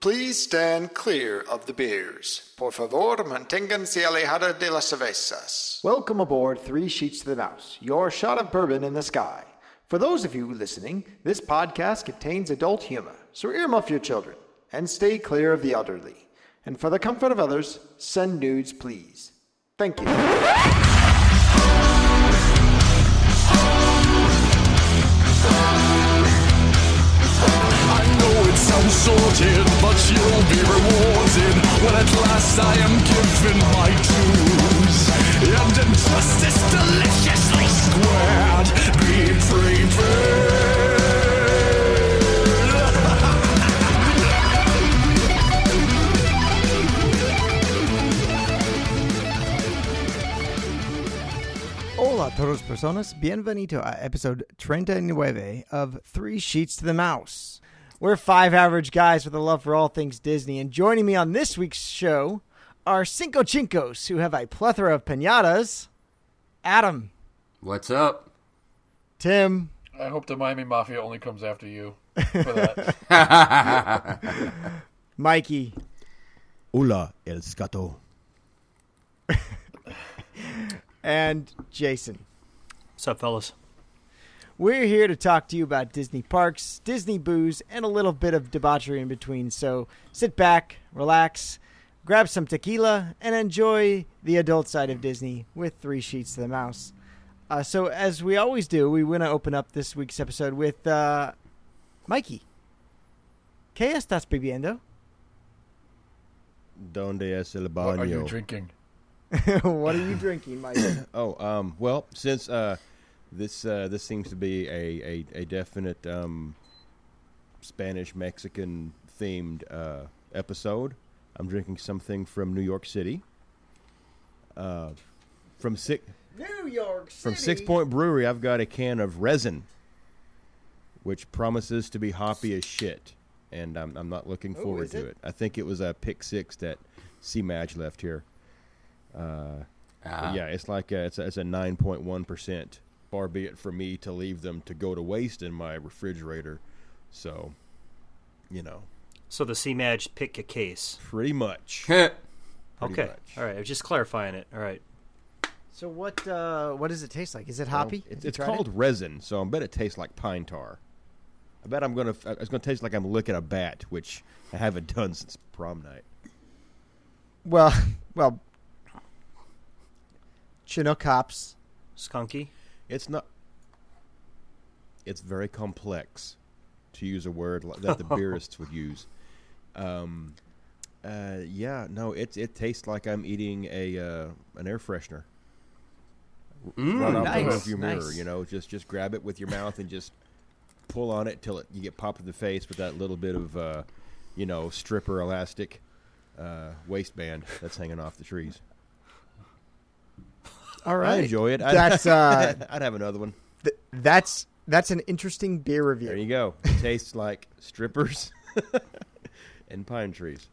Please stand clear of the beers. Por favor, manténganse alejada de las cervezas. Welcome aboard Three Sheets to the Mouse, your shot of bourbon in the sky. For those of you listening, this podcast contains adult humor, so earmuff your children and stay clear of the elderly. And for the comfort of others, send nudes, please. Thank you. Sorted, but you'll be rewarded when at last I am given my dues. And injustice deliciously squared, be. Hola todos personas, bienvenido a episode 39 of Three Sheets to the Mouse. We're five average guys with a love for all things Disney, and joining me on this week's show are Cinco Chincos, who have a plethora of pinatas. Adam, What's up? Tim, I hope the Miami Mafia only comes after you for that. Mikey, Hola, el scato. and Jason. What's up, fellas? We're here to talk to you about Disney parks, Disney booze, and a little bit of debauchery in between. So sit back, relax, grab some tequila, and enjoy the adult side of Disney with Three Sheets to the Mouse. Uh, so, as we always do, we want to open up this week's episode with uh, Mikey. ¿Qué estás bebiendo? Donde es el baño? what are you drinking? what are you drinking, Mikey? Oh, um, well, since uh, this uh, this seems to be a a, a definite um, Spanish Mexican themed uh, episode, I'm drinking something from New York City. Uh, from six New York City. from Six Point Brewery, I've got a can of resin, which promises to be hoppy as shit, and I'm I'm not looking Oh, forward is to it? it? I think it was a pick six that C Madge left here. Uh, Ah, yeah, it's like a, it's a, it's a nine point one percent. Far be it from me to leave them to go to waste in my refrigerator. So, you know, So the C Madge pick a case. pretty much. Okay. much. All right. I was just clarifying it. All right. So, what uh, what does it taste like? Is it hoppy? It's, it's called it? resin, so I bet it tastes like pine tar. I bet I'm gonna. It's gonna taste like I'm licking a bat, which I haven't done since prom night. Well, well, Chinook hops. Skunky. It's not. It's very complex, to use a word that the beerists would use. Um, uh, yeah, no, it it tastes like I'm eating a uh, an air freshener. Mm, right off the nice, rearview mirror, nice. you know, just just grab it with your mouth and just pull on it till it you get popped in the face with that little bit of uh, you know stripper elastic uh, waistband that's hanging off the trees. All I enjoy it. I'd, That's uh, I'd have another one. th- that's that's an interesting beer review. There you go. It tastes like strippers and pine trees.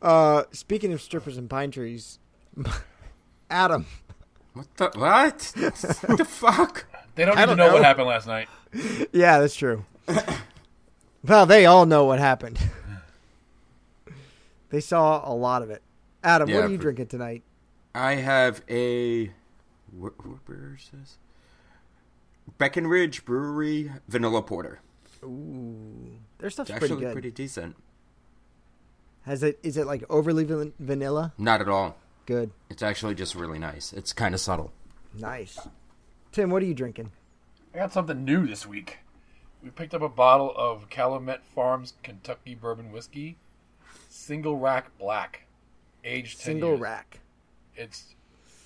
Uh, speaking of strippers and pine trees, Adam. What the what? what the fuck? They don't I need don't know, know. what happened last night. Yeah, that's true. well, they all know what happened. they saw a lot of it. Adam, what are you for- drinking tonight? I have a what, what brewer is this? Breckenridge Brewery Vanilla Porter. Ooh, their stuff's It's pretty actually good. pretty decent. Has it? Is it like overly van- vanilla? Not at all. Good, It's actually just really nice. It's kind of subtle. nice. Tim, what are you drinking? I got something new this week. We picked up a bottle of Calumet Farms Kentucky Bourbon Whiskey, single rack black, aged 10 Single years. rack. It's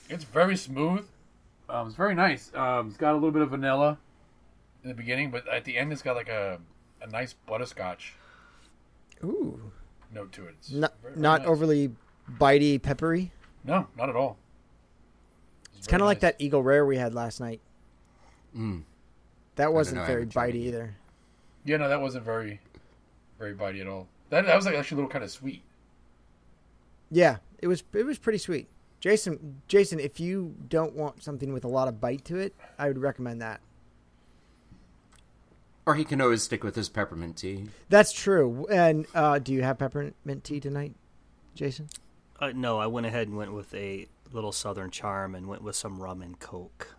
it's very smooth. Um, it's very nice. Um, it's got a little bit of vanilla in the beginning, but at the end, it's got like a a nice butterscotch Ooh, note to it. It's not very, very not nice. overly bitey, peppery. No, not at all. It's kind of like that Eagle Rare we had last night. Mm. That wasn't know, very bitey either. Yeah, no, that wasn't very, very bitey at all. That that was like actually a little kind of sweet. Yeah, it was it was pretty sweet. Jason, Jason, if you don't want something with a lot of bite to it, I would recommend that. Or he can always stick with his peppermint tea. That's true. And uh, do you have peppermint tea tonight, Jason? Uh, no, I went ahead and went with a little Southern Charm and went with some rum and coke.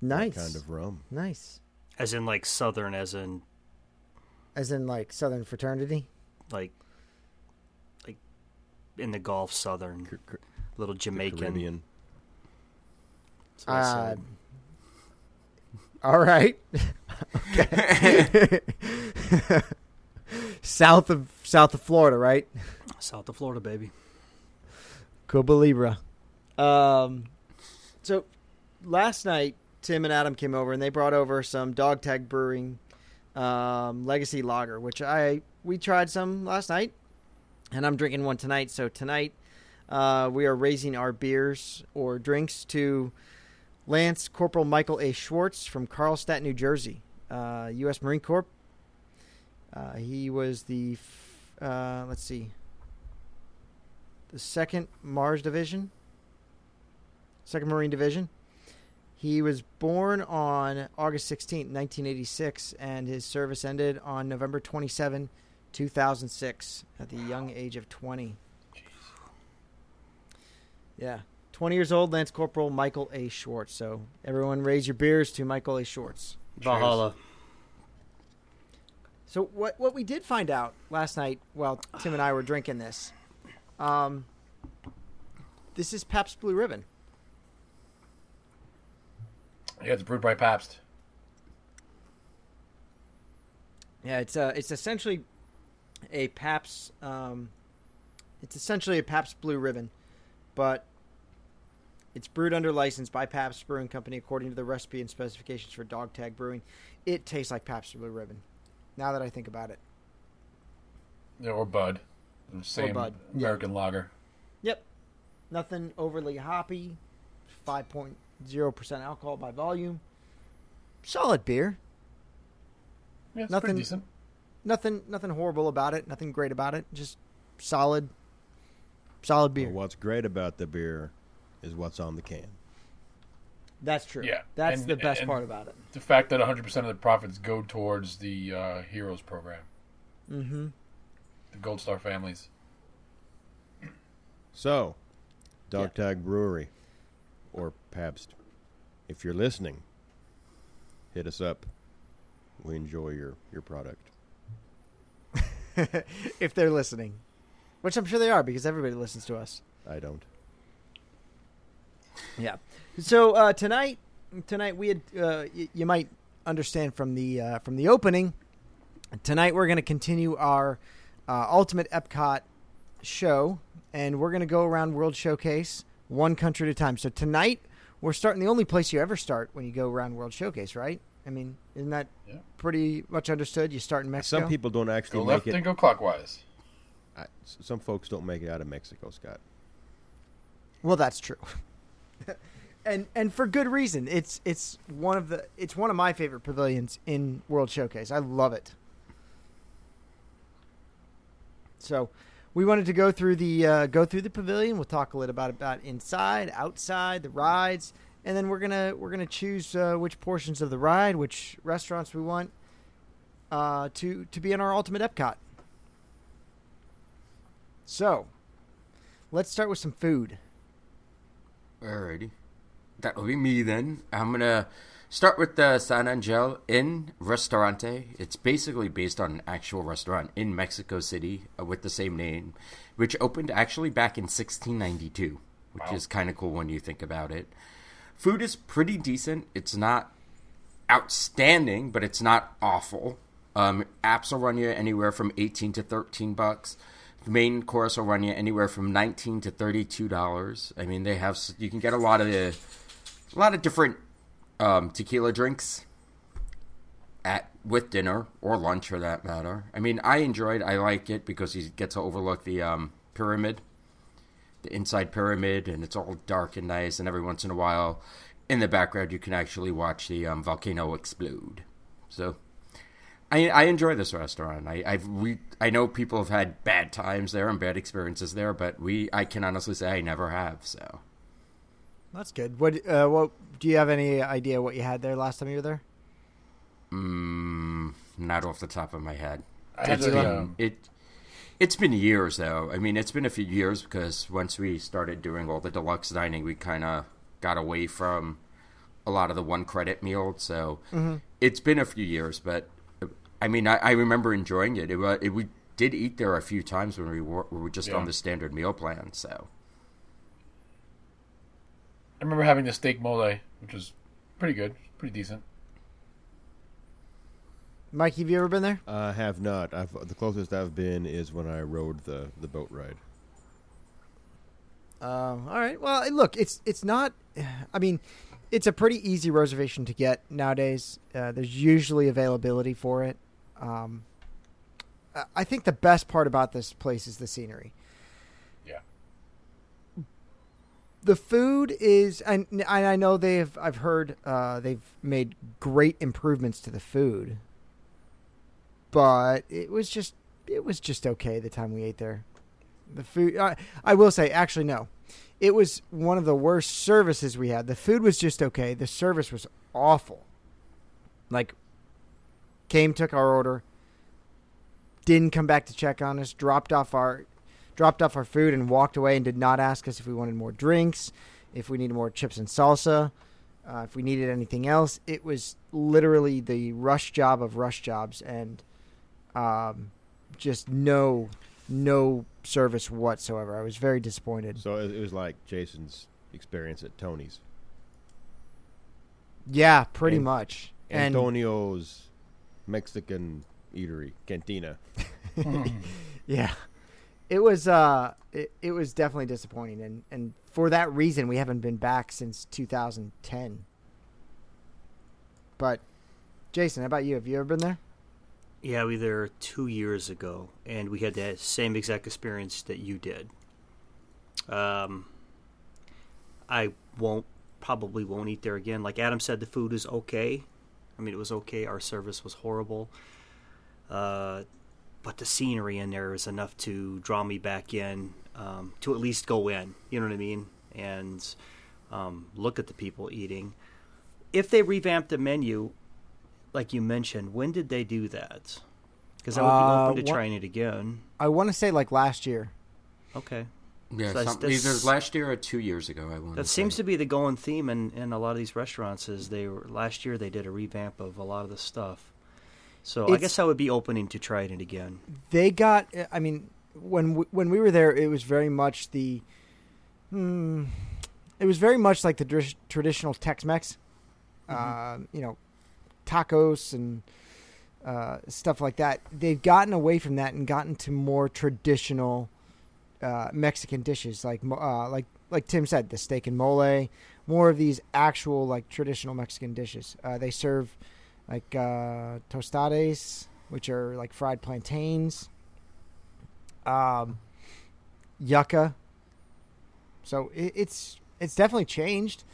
Nice. Kind of rum. Nice. As in, like, Southern, as in, As in, like Southern fraternity. like, like in the Gulf, Southern, Car- car- little Jamaican. Caribbean. That's what I Uh, all right. okay. south of south of Florida, right? South of Florida, baby. Cuba Libre. Um, so last night, Tim and Adam came over and they brought over some Dog Tag Brewing um, Legacy Lager, which I we tried some last night, and I'm drinking one tonight. So tonight, uh, we are raising our beers or drinks to Lance Corporal Michael A. Schwartz from Carlstadt, New Jersey, uh, U.S. Marine Corps. Uh, he was the uh, let's see the second Mars Division, second Marine Division. He was born on August 16, 1986, and his service ended on November 27, 2006, at the young age of 20. Yeah. 20 years old, Lance Corporal Michael A. Schwartz. So, everyone raise your beers to Michael A. Schwartz. Valhalla. So what what we did find out last night while Tim and I were drinking this, um, this is Pabst Blue Ribbon. Yeah, it's brewed by Pabst. Yeah, it's uh, it's essentially a Pabst. Um, it's essentially a Pabst Blue Ribbon, but it's brewed under license by Pabst Brewing Company according to the recipe and specifications for Dog Tag Brewing. It tastes like Pabst Blue Ribbon. Now that I think about it. Yeah, or Bud. Same Bud, yeah. American lager. Yep. Nothing overly hoppy. 5.0% alcohol by volume. Solid beer. Yeah, it's Nothing- pretty decent. Nothing nothing horrible about it. Nothing great about it. Just solid solid beer. Well, what's great about the beer is what's on the can. That's true. Yeah, That's and- the best part about it. The fact that 100% of the profits go towards the uh, Heroes program, Mm-hmm. the Gold Star families. So, Dog Tag Brewery or Pabst, if you're listening, hit us up. We enjoy your, your product. if they're listening. Which I'm sure they are because everybody listens to us. I don't. Yeah. So uh, tonight, tonight we had uh, y- you might understand from the uh, from the opening. Tonight we're going to continue our uh, Ultimate Epcot show, and we're going to go around World Showcase one country at a time. So tonight we're starting the only place you ever start when you go around World Showcase, right? I mean, isn't that Yeah. pretty much understood? You start in Mexico. Some people don't actually Go make left it. and go clockwise. I, s- some folks don't make it out of Mexico, Scott. Well, that's true. and and for good reason. It's it's one of the it's one of my favorite pavilions in World Showcase. I love it. So, we wanted to go through the uh, go through the pavilion. We'll talk a little about about inside, outside, the rides, and then we're gonna we're gonna choose uh, which portions of the ride, which restaurants we want uh, to to be in our ultimate Epcot. So, let's start with some food. Alrighty. That'll be me then. I'm gonna start with the San Angel Inn Restaurante. It's basically based on an actual restaurant in Mexico City uh, with the same name, which opened actually back in 1692, which Wow. is kind of cool when you think about it. Food is pretty decent. It's not outstanding, but it's not awful. Um, apps will run you anywhere from 18 to 13 bucks. The main course will run you anywhere from 19 to 32 dollars. I mean, they have you can get a lot of the a lot of different um, tequila drinks at with dinner or lunch for that matter. I mean, I enjoyed. I like it because you get to overlook the um, pyramid, the inside pyramid, and it's all dark and nice. And every once in a while, in the background, you can actually watch the um, volcano explode. So, I I enjoy this restaurant. I I've we I know people have had bad times there and bad experiences there, but we I can honestly say I never have. So. That's good. What uh, what do you have any idea what you had there last time you were there? Mm, not off the top of my head. I had It's to, been, um, it it's been years though. I mean, it's been a few years because once we started doing all the deluxe dining, we kind of got away from a lot of the one credit meals. So mm-hmm. it's been a few years, but I mean, I, I remember enjoying it. It, wa- it. We did eat there a few times when we were, we were just Yeah. on the standard meal plan. So I remember having the steak mole, which was pretty good, pretty decent. Mike, have you ever been there? I have not. I've the closest I've been is when I rode the the boat ride. Um, all right. Well, look, it's it's not. I mean, it's a pretty easy reservation to get nowadays. Uh, there's usually availability for it. Um, I- I think the best part about this place is the scenery. Yeah. The food is, and, and I know they've. I've heard uh, they've made great improvements to the food, but it was just it was just okay the time we ate there. The food, I, I will say, actually, no. It was one of the worst services we had. The food was just okay. The service was awful. Like, came, took our order, didn't come back to check on us, dropped off our, dropped off our food, and walked away, and did not ask us if we wanted more drinks, if we needed more chips and salsa, uh, if we needed anything else. It was literally the rush job of rush jobs, and um, just no no service whatsoever. I was very disappointed. So it, was like Jason's experience at Tony's. Yeah, pretty An- much. And Antonio's Mexican eatery, cantina. yeah, it was uh, it, it was definitely disappointing, and and for that reason, we haven't been back since 2010. But Jason, how about you? Have you ever been there? Yeah, we were there two years ago, and we had that same exact experience that you did. Um, I won't probably won't eat there again. Like Adam said, the food is okay. I mean, it was okay. Our service was horrible, uh, but the scenery in there is enough to draw me back in um, to at least go in. You know what I mean? And um, look at the people eating. If they revamp the menu, like you mentioned, when did they do that? Because I would be Uh, open to what- trying it again. I want to say like last year. Okay. yeah, So some, either last year or two years ago. I want That seems to be the going theme in, in a lot of these restaurants. Is they were last year they did a revamp of a lot of the stuff. So I guess I would be opening to trying it again. They got. I mean, when we, when we were there, it was very much the. Hmm, it was very much like the dr- traditional Tex-Mex. Uh, you know, tacos and uh, stuff like that. They've gotten away from that and gotten to more traditional uh, Mexican dishes, like uh, like like Tim said, the steak and mole. More of these actual like traditional Mexican dishes. Uh, they serve like uh, tostades, which are like fried plantains. Um, yucca. So it, it's it's definitely changed.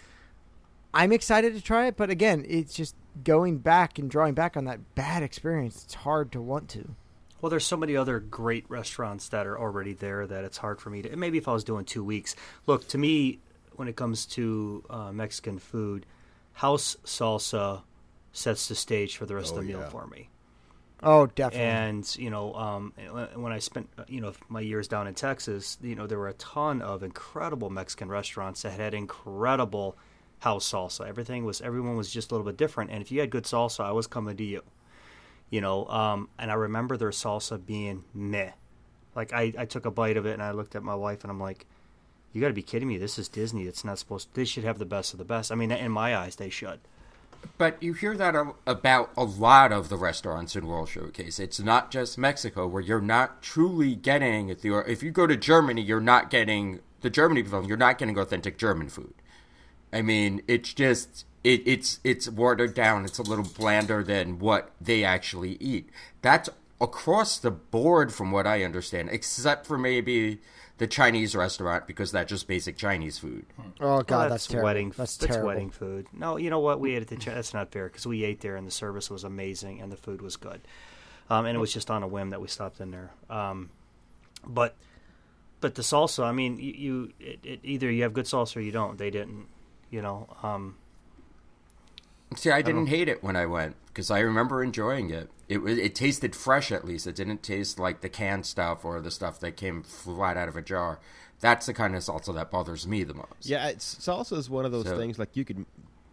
I'm excited to try it, but again, it's just going back and drawing back on that bad experience. It's hard to want to. Well, there's so many other great restaurants that are already there that it's hard for me to. Maybe if I was doing two weeks. Look, to me, when it comes to uh, Mexican food, house salsa sets the stage for the rest Oh, of the meal for me. Oh, definitely. And you know, um, when when I spent uh, you know my years down in Texas, you know there were a ton of incredible Mexican restaurants that had incredible house salsa. Everything was everyone was just a little bit different. And if you had good salsa, I was coming to you. You know, um, and I remember their salsa being meh. Like I, I took a bite of it and I looked at my wife and I'm like, "You got to be kidding me! This is Disney. It's not supposed. They should have the best of the best. I mean, in my eyes, they should." But you hear that about a lot of the restaurants in World Showcase. It's not just Mexico where you're not truly getting the. If you go to Germany, you're not getting the Germany film. You're not getting authentic German food. I mean, it's just it, it's it's watered down. It's a little blander than what they actually eat. That's across the board, from what I understand, except for maybe the Chinese restaurant because that's just basic Chinese food. oh god, Well, that's, terrible. wedding. That's, That's, terrible. wedding food. No, you know what? We ate at the. Chi- That's not fair because we ate there and the service was amazing and the food was good, um, and it was just on a whim that we stopped in there. Um, but, but the salsa. I mean, you, you it, it, either you have good salsa or you don't. They didn't. You know. Um, See, I didn't hate it when I went because I remember enjoying it. It was it tasted fresh at least. It didn't taste like the canned stuff or the stuff that came flat out of a jar. That's the kind of salsa that bothers me the most. Yeah, it's, salsa is one of those So- things like you could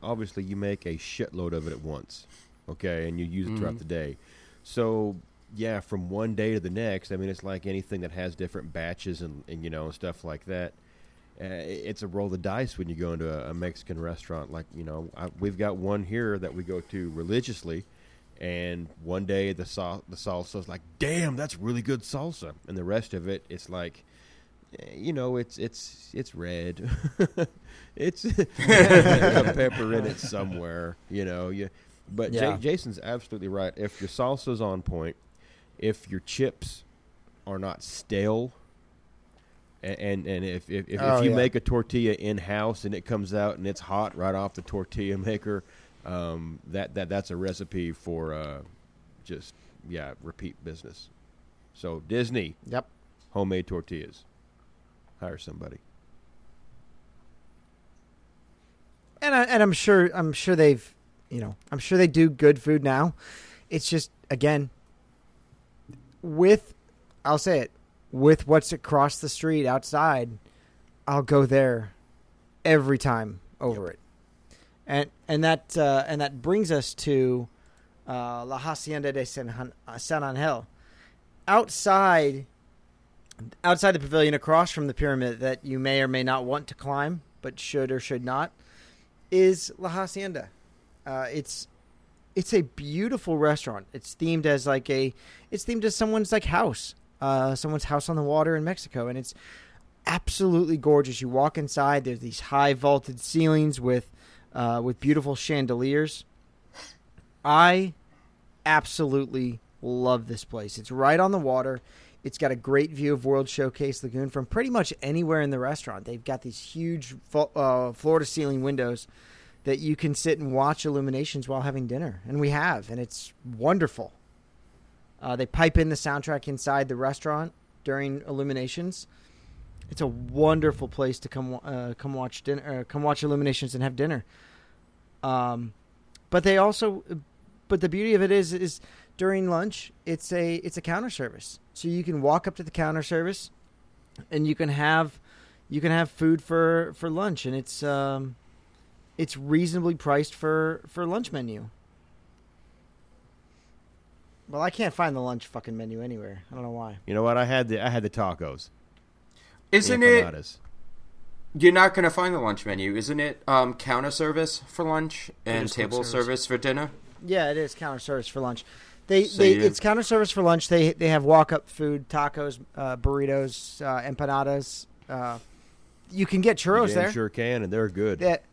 obviously you make a shitload of it at once, okay, and you use it throughout the day. So yeah, from one day to the next, I mean, it's like anything that has different batches and, and you know stuff like that. Uh, it's a roll of the dice when you go into a, a Mexican restaurant. Like you know, I, we've got one here that we go to religiously, and one day the sal- the salsa is like, damn, that's really good salsa, and the rest of it, it's like eh, you know, it's it's it's red. it's a pepper in it somewhere. You know, you. But Yeah. Ja- Jason's absolutely right. If your salsa's on point, if your chips are not stale, and and if if, if, Oh, if you yeah. make a tortilla in house and it comes out and it's hot right off the tortilla maker, um, that that that's a recipe for uh, just yeah repeat business. So Disney Yep. homemade tortillas. Hire somebody. and I, and I'm sure I'm sure they've you know I'm sure they do good food now. It's just again with I'll say it with what's across the street outside. I'll go there every time over it, and and that uh, and that brings us to uh, La Hacienda de San, uh, San Angel outside outside the pavilion across from the pyramid that you may or may not want to climb but should or should not is La Hacienda. Uh, it's it's a beautiful restaurant. It's themed as like a it's themed as someone's like house, uh, someone's house on the water in Mexico, and it's absolutely gorgeous. You walk inside. There's these high vaulted ceilings with uh, with beautiful chandeliers. I absolutely love this place. It's right on the water. It's got a great view of World Showcase Lagoon from pretty much anywhere in the restaurant. They've got these huge uh, floor to ceiling windows that you can sit and watch illuminations while having dinner, and we have, and it's wonderful. Uh, they pipe in the soundtrack inside the restaurant during illuminations. It's a wonderful place to come uh, come watch dinner, uh, come watch illuminations and have dinner. Um, but they also, but the beauty of it is, is during lunch, it's a it's a counter service, so you can walk up to the counter service, and you can have you can have food for for lunch, and it's um, it's reasonably priced for for lunch menu. Well, I can't find the lunch fucking menu anywhere. I don't know why. You know what? I had the I had the tacos. Isn't the it? You're not going to find the lunch menu, isn't it? Um, counter service for lunch and table service. service for dinner. Yeah, it is counter service for lunch. They, So they you- it's counter service for lunch. They they have walk up food, tacos, uh, burritos, uh, empanadas. Uh, you can get You churros damn there. sure can, and they're good. That,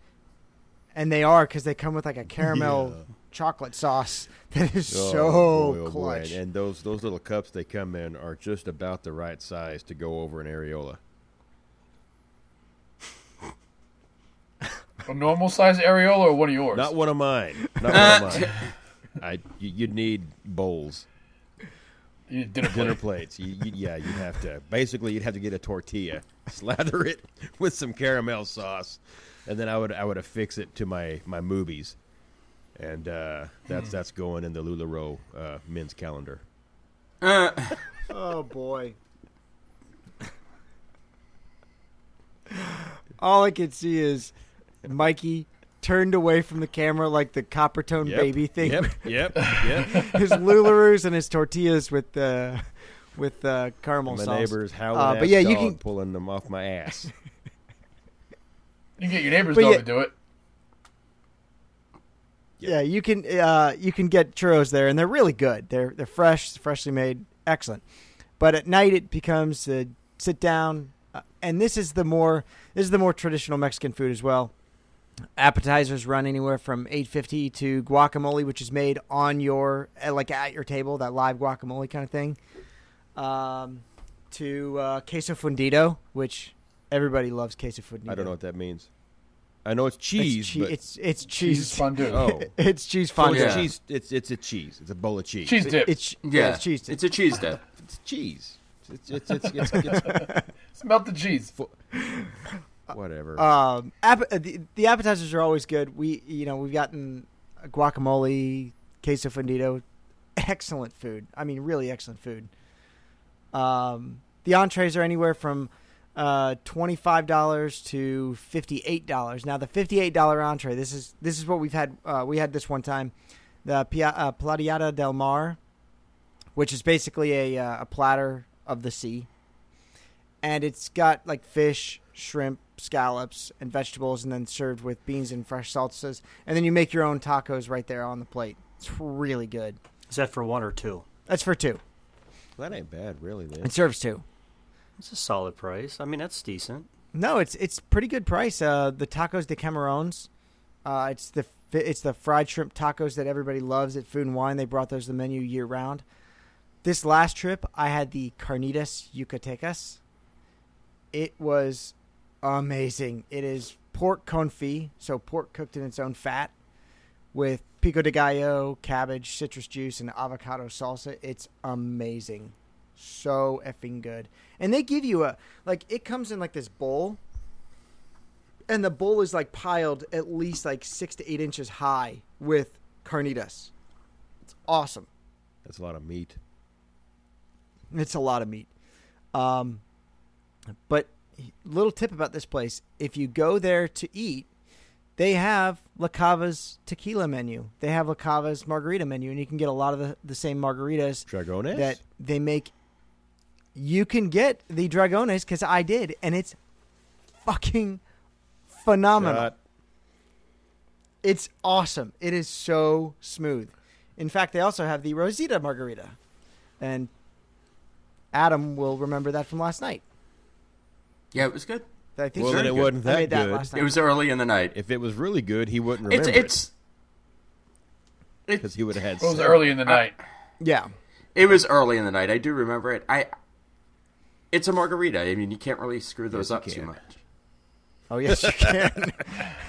and they are because they come with like a caramel chocolate sauce that is Oh, so boy, oh, boy. clutch. And those those little cups they come in are just about the right size to go over an areola. A normal size areola or one of yours? Not one of mine. Not one of mine. I you, you'd need bowls, You need dinner, dinner plate. plates. You, you, yeah, you'd have to. Basically, you'd have to get a tortilla, slather it with some caramel sauce, and then I would I would affix it to my my movies, and uh, that's that's going in the Lularoe uh, men's calendar. Uh, oh boy. All I can see is Mikey turned away from the camera like the Coppertone Yep, baby thing. Yep, yep, yep. his lularoos and his tortillas with uh, with uh, caramel my sauce. neighbor's howling Uh, ass but yeah, you dog can- pulling them off my ass. You can get your neighbor's But dog yeah- to do it. Yeah, you can uh, you can get churros there, and they're really good. They're they're fresh, freshly made, excellent. But at night, it becomes uh, sit down, uh, and this is the more this is the more traditional Mexican food as well. Appetizers run anywhere from eight fifty to guacamole, which is made on your like at your table, that live guacamole kind of thing. Um, to uh, queso fundido, which everybody loves queso fundido. I don't know what that means. I know it's cheese, It's, che- but it's it's Cheese cheese. fondue. oh, it's cheese so fondue. it's Yeah. cheese. It's it's a cheese. It's a bowl of cheese. Cheese dip. It's yeah, yeah, it's cheese. It's a cheese dip. It's cheese. It's it's it's, it's, it's, it's Smelt the cheese. whatever. um, app- uh, the, the appetizers are always good. We you know we've gotten guacamole, queso fundido. Excellent food. I mean, really excellent food. Um, the entrees are anywhere from uh, twenty five dollars to fifty eight dollars. Now, the fifty eight dollar entree. This is this is what we've had. Uh, we had this one time, the Pia, uh, Platiada del Mar, which is basically a uh, a platter of the sea, and it's got like fish, shrimp, scallops, and vegetables, and then served with beans and fresh salsas. And then you make your own tacos right there on the plate. It's really good. Is that for one or two? That's for two. That ain't bad, really. Then. It serves two. It's a solid price. I mean, that's decent. No, it's it's pretty good price. Uh, the tacos de Camarones, uh, it's the it's the fried shrimp tacos that everybody loves at Food and Wine. They brought those to the menu year round. This last trip, I had the carnitas yucatecas. It was amazing. It is pork confit, so pork cooked in its own fat, with pico de gallo, cabbage, citrus juice, and avocado salsa. It's amazing so effing good. And they give you a like it comes in like this bowl, and the bowl is like piled at least like six to eight inches high with carnitas. It's awesome. That's a lot of meat. It's a lot of meat. Um, but little tip about this place: if you go there to eat, they have La Cava's tequila menu. They have La Cava's margarita menu, and you can get a lot of the, the same margaritas Dragones? that they make. You can get the Dragones because I did, and it's fucking phenomenal. Shot. It's awesome. It is so smooth. In fact, they also have the Rosita margarita, and Adam will remember that from last night. Yeah, it was good. I think Well, then it good. wasn't that made that good. last night. It was early in the night. If it was really good, he wouldn't It's remember it's because he would have had. It was seven. early in the night. yeah. it was early in the night. I do remember it. I it's a margarita. I mean, you can't really screw those Yes, up too much. Oh yes, you can.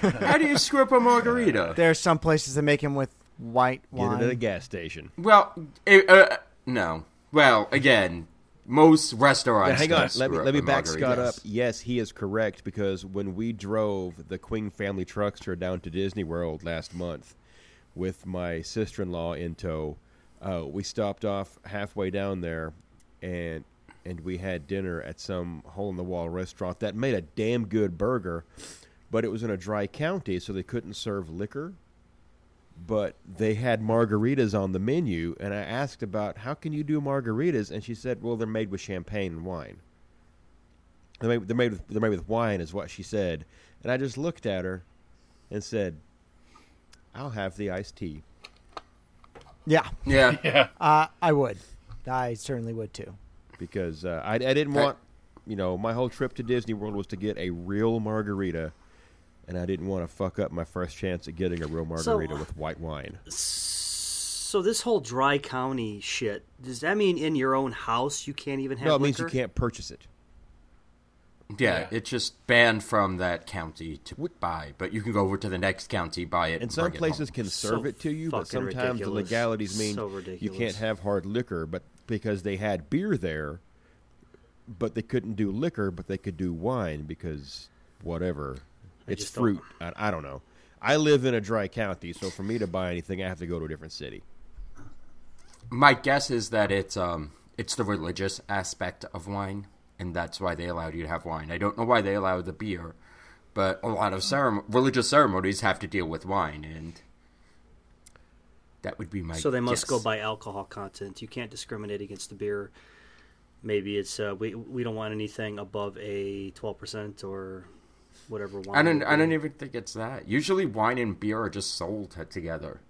How do you screw up a margarita? there are some places that make them with white wine. Get it at a gas station. Well, it, uh, no. Well, again, most restaurants. But hang on, don't let me let me back with Scott up. Yes, he is correct because when we drove the Queen family truckster down to Disney World last month with my sister-in-law in tow, uh, we stopped off halfway down there, and and we had dinner at some hole-in-the-wall restaurant that made a damn good burger, but it was in a dry county, so they couldn't serve liquor. But they had margaritas on the menu, and I asked about how can you do margaritas, and she said, "Well, they're made with champagne and wine." They're made, they're made with they're made with wine, is what she said, and I just looked at her and said, "I'll have the iced tea." Yeah, Yeah. Yeah. uh, I would. I certainly would too. Because uh, I, I didn't I- want, you know, my whole trip to Disney World was to get a real margarita, and I didn't want to fuck up my first chance at getting a real margarita with white wine. So this whole dry county shit, does that mean in your own house you can't even have No, it means you can't purchase it. Yeah, Yeah. it's just banned from that county to buy, but you can go over to the next county, buy it. And and some bring it places home. can So serve it to you, but fucking sometimes the legalities mean So you can't have hard liquor. But because they had beer there, but they couldn't do liquor, but they could do wine because whatever, I it's just don't- fruit. I, I don't know. I live in a dry county, so for me to buy anything, I have to go to a different city. My guess is that it's um it's the religious aspect of wine, and that's why they allowed you to have wine. I don't know why they allow the beer, but a lot of cerem- religious ceremonies have to deal with wine, and that would be my. So they must guess. go by alcohol content. You can't discriminate against the beer. Maybe it's uh, we we don't want anything above a twelve percent or whatever wine. I don't. I don't even think it's that. Usually, wine and beer are just sold t- together,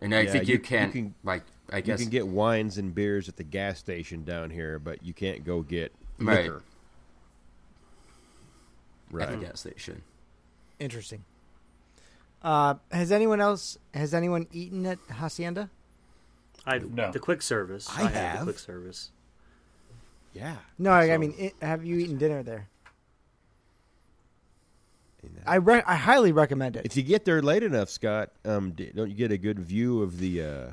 and I Yeah, think you- you, you can, can- like. I guess You can get wines and beers at the gas station down here, but you can't go get Right. liquor. at the gas station. Interesting. Uh, has anyone else? Has anyone eaten at Hacienda? I No. the quick service. I had have. the quick service. Yeah. No, I, I mean, it, have you eaten dinner there? I re- I highly recommend it. If you get there late enough, Scott, um, don't you get a good view of the uh,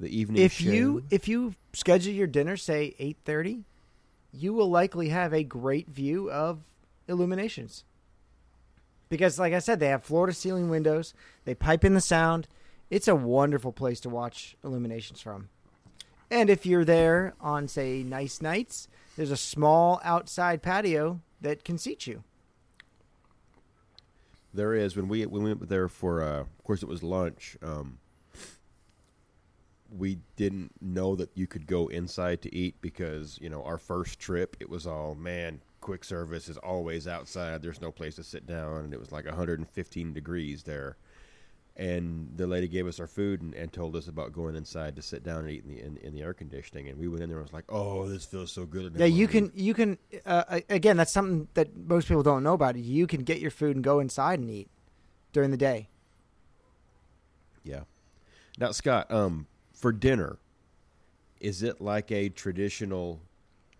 the evening if show? you if you schedule your dinner say 8:30 you will likely have a great view of illuminations because like i said they have floor to ceiling windows they pipe in the sound It's a wonderful place to watch illuminations from. And if you're there on, say, nice nights, there's a small outside patio that can seat you. There is when we when we went there for uh, of course it was lunch. Um, we didn't know that you could go inside to eat because you know our first trip it was all man quick service is always outside. There's no place to sit down, and it was like 115 degrees there. And the lady gave us our food and, and told us about going inside to sit down and eat in the in, in the air conditioning. And we went in there and was like, "Oh, this feels so good." Yeah, you can you can uh, again. That's something that most people don't know about. You can get your food and go inside and eat during the day. Yeah. Now, Scott, um, for dinner, is it like a traditional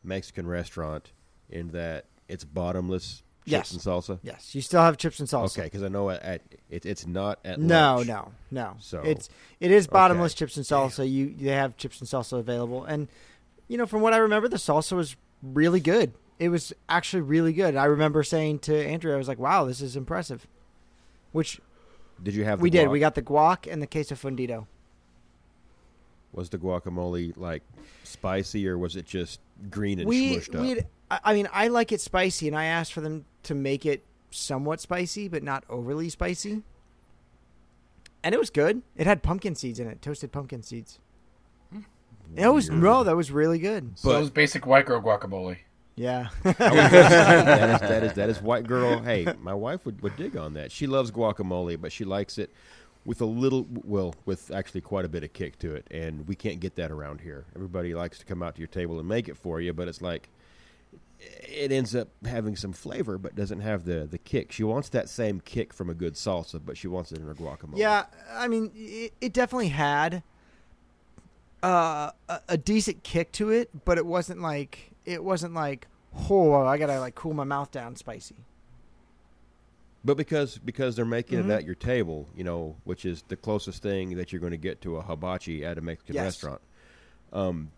Mexican restaurant in that it's bottomless Yes. chips and salsa? Yes, you still have chips and salsa. Okay, because I know at, at it, it's not at No, lunch. no, no. So- it's it is bottomless okay. chips and salsa. You they have chips and salsa available, and you know from what I remember, the salsa was really good. It was actually really good. I remember saying to Andrea, I was like, "Wow, this is impressive." Which Did you have? The we did. We got the guac and the queso fundido. Was the guacamole like spicy or was it just green and we smushed up? We I I mean, I like it spicy, and I asked for them to make it somewhat spicy, but not overly spicy. And it was good. It had pumpkin seeds in it, toasted pumpkin seeds. It was no, that was really good. So it was basic white girl guacamole. Yeah. that is that is that is white girl. Hey, my wife would, would dig on that. She loves guacamole, but she likes it with a little, well, with actually quite a bit of kick to it, and we can't get that around here. Everybody likes to come out to your table and make it for you, but it's like it ends up having some flavor, but doesn't have the the kick. She wants that same kick from a good salsa, but she wants it in her guacamole. Yeah, I mean, it, it definitely had uh, a, a decent kick to it, but it wasn't like it wasn't like oh, I gotta like cool my mouth down, spicy. But because because they're making Mhm. it at your table, you know, which is the closest thing that you're going to get to a hibachi at a Mexican Yes. restaurant, um,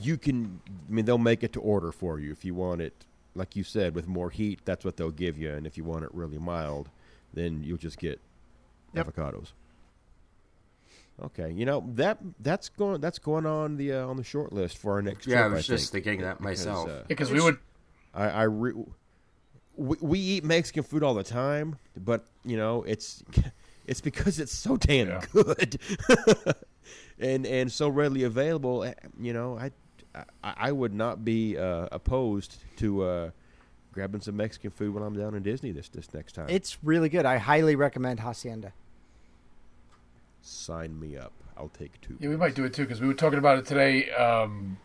you can. I mean, they'll make it to order for you if you want it. Like you said, with more heat, that's what they'll give you, and if you want it really mild, then you'll just get Yep. avocados. Okay, you know that that's going that's going on the uh, on the short list for our next Yeah, I trip. was just think, thinking that because, myself. uh, Because we would I, I re- we, we eat Mexican food all the time, but you know it's it's because it's so damn Yeah. good and and so readily available. eh, You know, I I, I would not be uh, opposed to uh, grabbing some Mexican food when I'm down in Disney this this next time. It's really good. I highly recommend Hacienda. Sign me up. I'll take two. Yeah, we might do it too because we were talking about it today. Um,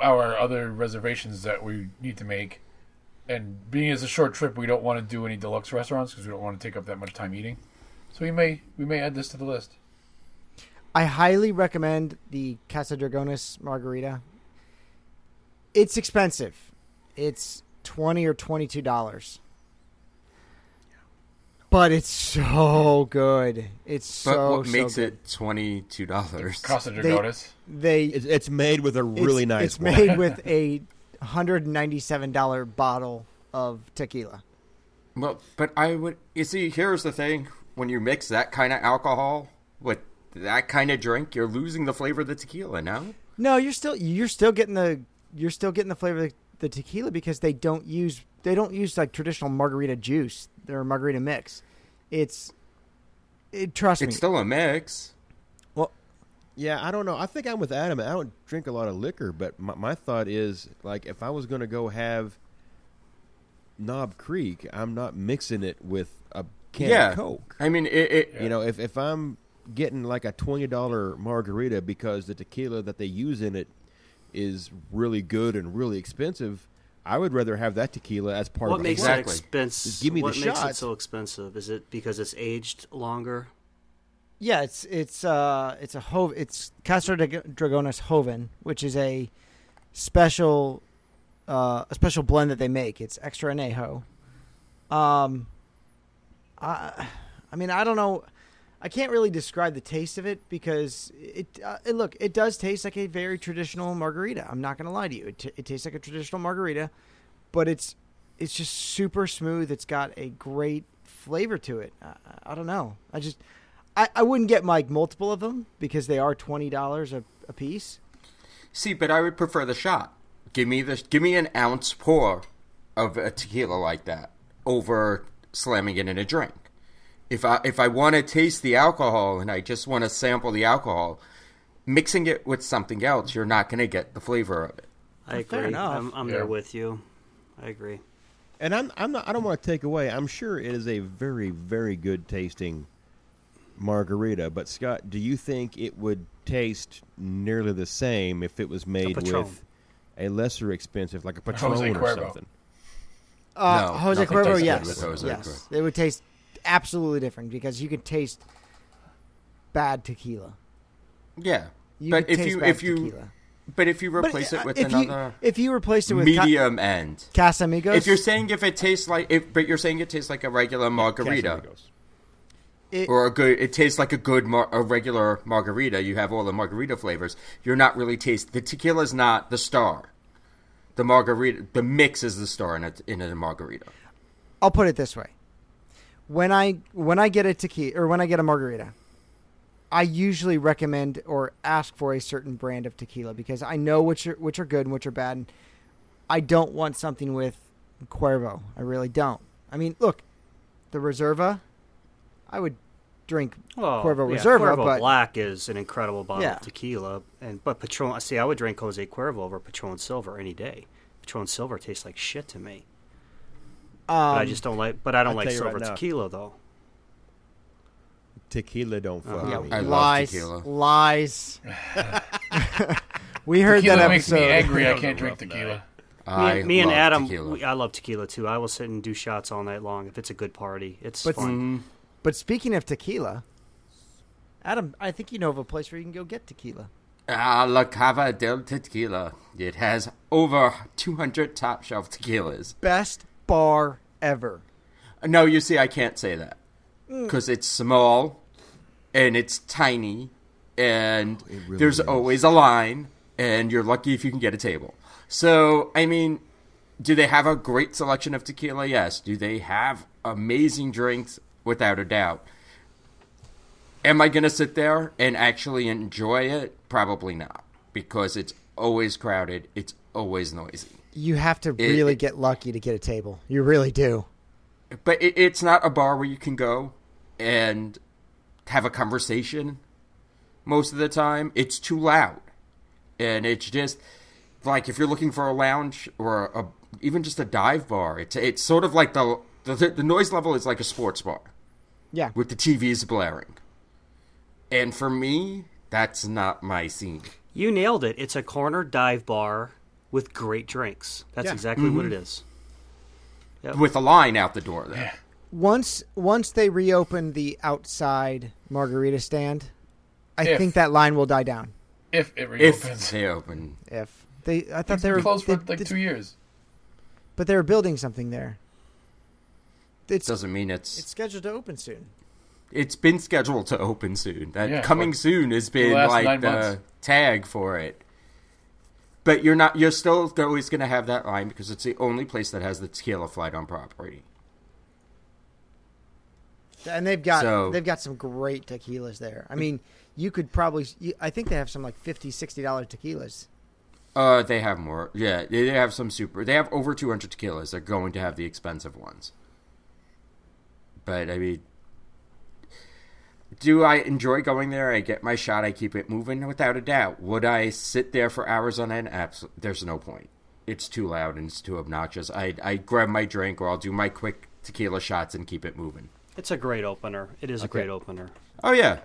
our other reservations that we need to make, and being as a short trip, we don't want to do any deluxe restaurants because we don't want to take up that much time eating. So we may we may add this to the list. I highly recommend the Casa Dragones margarita. It's expensive. It's twenty or twenty two dollars. But it's so good. It's But so what so makes good. it twenty two dollars? Casa They- Dragones. They It's, it's made with a really it's, nice. It's wine. made with a hundred and ninety seven dollar bottle of tequila. Well, but I would. You see, here's the thing: when you mix that kind of alcohol with that kind of drink, you're losing the flavor of the tequila. No, No, you're still you're still getting the you're still getting the flavor of the, the tequila because they don't use they don't use like traditional margarita juice or margarita mix. It's it, trust me. it's still a mix. Well, yeah, I don't know. I think I'm with Adam. I don't drink a lot of liquor, but my, my thought is like if I was going to go have Knob Creek, I'm not mixing it with a can yeah, of Coke. I mean, it. it You know, if if I'm getting like a twenty dollar margarita because the tequila that they use in it is really good and really expensive, I would rather have that tequila as part What of makes the it Exactly. expensive? Just give me the what makes shot. it so expensive? Is it because it's aged longer? yeah, it's it's uh it's a Hov it's Castro Drag- Dragones Joven, which is a special uh a special blend that they make. It's extra anejo. Um I I mean, I don't know I can't really describe the taste of it because it, uh, it look it does taste like a very traditional margarita. I'm not going to lie to you. It, t- it tastes like a traditional margarita, but it's it's just super smooth. It's got a great flavor to it. I, I don't know. I just I, I wouldn't get like multiple of them because they are twenty dollars a a piece. See, but I would prefer the shot. Give me the give me an ounce pour of a tequila like that over slamming it in a drink. If I if I want to taste the alcohol and I just want to sample the alcohol, mixing it with something else, you're not going to get the flavor of it. I fair agree. enough. I'm, I'm Yeah. there with you. I agree. And I'm I'm not I don't want to take away. I'm sure it is a very very good tasting margarita, but Scott, do you think it would taste nearly the same if it was made Patron. with a lesser expensive like a Patron Jose or something? Uh, No, Jose Cuervo, yes, Jose yes, Cuervo. it would taste absolutely different because you could taste bad tequila. Yeah, You but if taste you bad if you tequila. but if you But, replace uh, it with if you- another if you replace it with Ca- medium end, Casamigos, if you're saying if it tastes like if but you're saying it tastes like a regular margarita. It, or a good it tastes like a good mar- a regular margarita. You have all the margarita flavors. You're not really taste the tequila's not the star. The margarita the mix is the star in a, in a margarita. I'll put it this way: when I when I get a tequila or when I get a margarita, I usually recommend or ask for a certain brand of tequila because I know which are which are good and which are bad. And I don't want something with Cuervo. I really don't. I mean, look, the Reserva, I would drink Well, Cuervo yeah, Reserva, Cuervo but Black is an incredible bottle Yeah. of tequila, and but Patron. See, I would drink Jose Cuervo over Patron Silver any day. Patron Silver tastes like shit to me. Um, But I just don't like. But I don't I'll like tell you right silver tequila though. Tequila don't fuck Uh-huh. me. I love lies, tequila. lies. we heard Tequila that makes episode. me angry. I That was a can't drink tequila. Me, I and- me and love Adam, tequila. we, I love tequila too. I will sit and do shots all night long if it's a good party. It's But- fun. But speaking of tequila, Adam, I think you know of a place where you can go get tequila. Ah, La Cava del Tequila. It has over 200 top shelf tequilas. Best bar ever. No, you see, I can't say that Mm. because it's small and it's tiny, and really there's is. always a line, and you're lucky if you can get a table. So, I mean, do they have a great selection of tequila? Yes. Do they have amazing drinks? Without a doubt. Am I going to sit there and actually enjoy it? Probably not, because it's always crowded. It's always noisy. You have to It- really it- get lucky to get a table. You really do. but it, it's not a bar where you can go and have a conversation most of the time it's too loud and it's just like if you're looking for a lounge or a, even just a dive bar it's it's sort of like the, the the noise level is like a sports bar Yeah. with the TVs blaring and for me that's not my scene You nailed it. It's a corner dive bar with great drinks. That's Yeah. exactly what it mm-hmm. is. with a line out the door there Once once they reopen the outside margarita stand, I If. think that line will die down. If it if reopens. they open If they, I thought It's they were closed for like it's- two years. but they were building something there. It doesn't mean it's it's scheduled to open soon. it's been scheduled to open soon. That Yeah, coming soon has been last like the months. tag for it. But you're not. You're still always going to have that line because it's the only place that has the tequila flight on property. And they've got So- they've got some great tequilas there. I mean, you could probably I think they have some like 50 60 dollar tequilas. Uh, they have more. Yeah, they have some super. They have over 200 tequilas. They're going to have the expensive ones. But I mean, do I enjoy going there? I get my shot. I keep it moving without a doubt. Would I sit there for hours on end? Absolutely. There's no point. It's too loud and it's too obnoxious. I I grab my drink or I'll do my quick tequila shots and keep it moving. It's a great opener. It is a great opener. Oh yeah,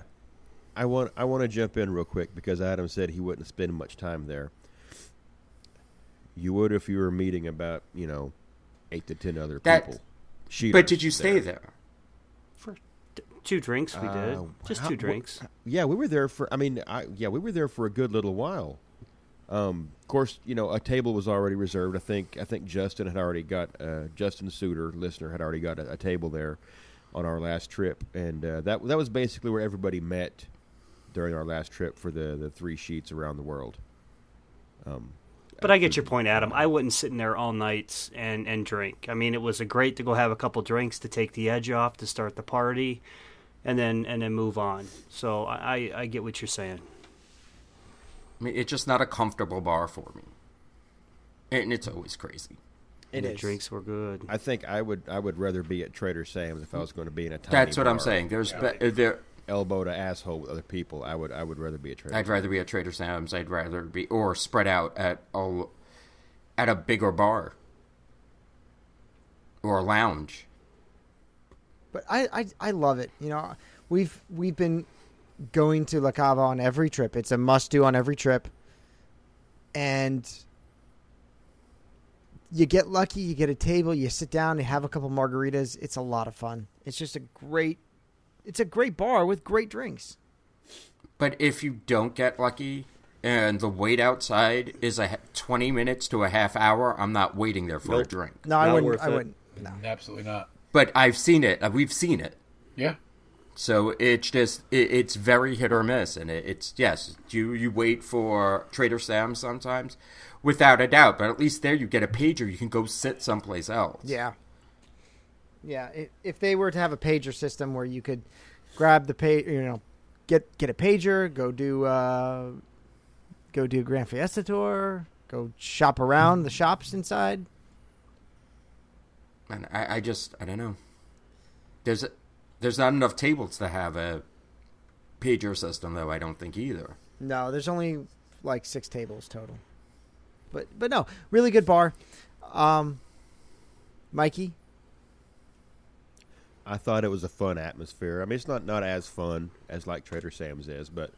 I want I want to jump in real quick because Adam said he wouldn't spend much time there. You would if you were meeting about you know eight to ten other That- people. Cheaters but did you stay there? For t- two drinks, we did. Uh, Just how- two wh- drinks. Yeah, we were there for. I mean, I, yeah, we were there for a good little while. Um, of course, you know, a table was already reserved. I think I think Justin had already got uh, Justin Suter, listener, had already got a, a table there on our last trip, and uh, that that was basically where everybody met during our last trip for the the three sheets around the world. Um, But I get your point, Adam. I wouldn't sit in there all night and, and drink. I mean, it was a great to go have a couple drinks to take the edge off to start the party. And then and then move on. So I I, I get what you're saying. I mean, it's just not a comfortable bar for me, and it's always crazy. It the is. drinks were good. I think I would I would rather be at Trader Sam's if I was going to be in a tiny That's what I'm saying. There's be- uh, there. Elbow to asshole with other people. I would I would rather be at Trader. I'd rather be at Trader Sam's. I'd rather be or spread out at all at a bigger bar or a lounge. But I, I I love it. You know, we've we've been going to La Cava on every trip. It's a must do on every trip. And you get lucky, you get a table, you sit down, you have a couple margaritas. It's a lot of fun. It's just a great it's a great bar with great drinks. But if you don't get lucky and the wait outside is a h- 20 minutes to a half hour, I'm not waiting there for a drink. No, I Not wouldn't worth I it. wouldn't. No. Absolutely not. But I've seen it. uh, We've seen it. Yeah. So it's just it, it's very hit or miss, and it, it's yes, you you wait for Trader Sam sometimes, without a doubt. But at least there you get a pager, you can go sit someplace else. Yeah. Yeah, if, if they were to have a pager system where you could grab the page, you know, get get a pager, go do uh, go do Gran Fiesta tour, go shop around the shops inside. And I, I just I don't know. There's a, there's not enough tables to have a pager system, though. I don't think either. No, there's only like six tables total. But but no, really good bar. Um, Mikey, I thought it was a fun atmosphere. I mean, it's not not as fun as like Trader Sam's is, but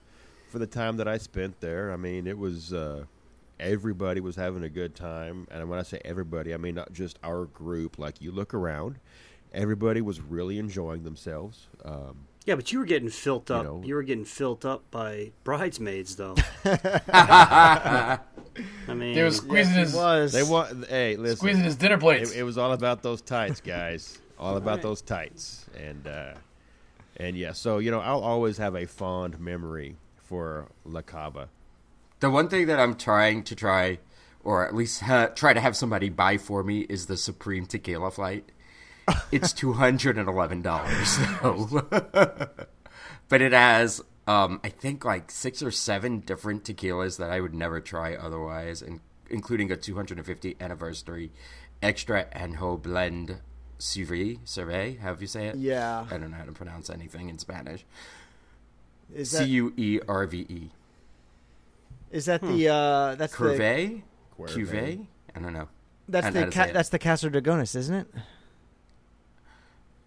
for the time that I spent there, I mean, it was uh, everybody was having a good time. And when I say everybody, I mean not just our group. Like you look around, everybody was really enjoying themselves. Um, Yeah, but you were getting filled You up. know. you were getting filled up by bridesmaids, though. I mean, They was squeezing his was they want, hey, listen, squeezing his dinner plates. it, it was all about those tights, guys. all about those tights, and uh, and yeah. So you know, I'll always have a fond memory for La Cava. The one thing that I'm trying to try, or at least uh, try to have somebody buy for me, is the Supreme Tequila Flight. It's two hundred and eleven dollars but it has, um, I think, like six or seven different tequilas that I would never try otherwise, and including a 250 anniversary extra anjo blend Cuvée, Cervé, how do you say it? Yeah. I don't know how to pronounce anything in Spanish. Is that U E R V E. is that the uh that's the Curve? Cuerve. Cuvée? I don't know. that's I don't the how ca- that's the Casa Dragones, isn't it?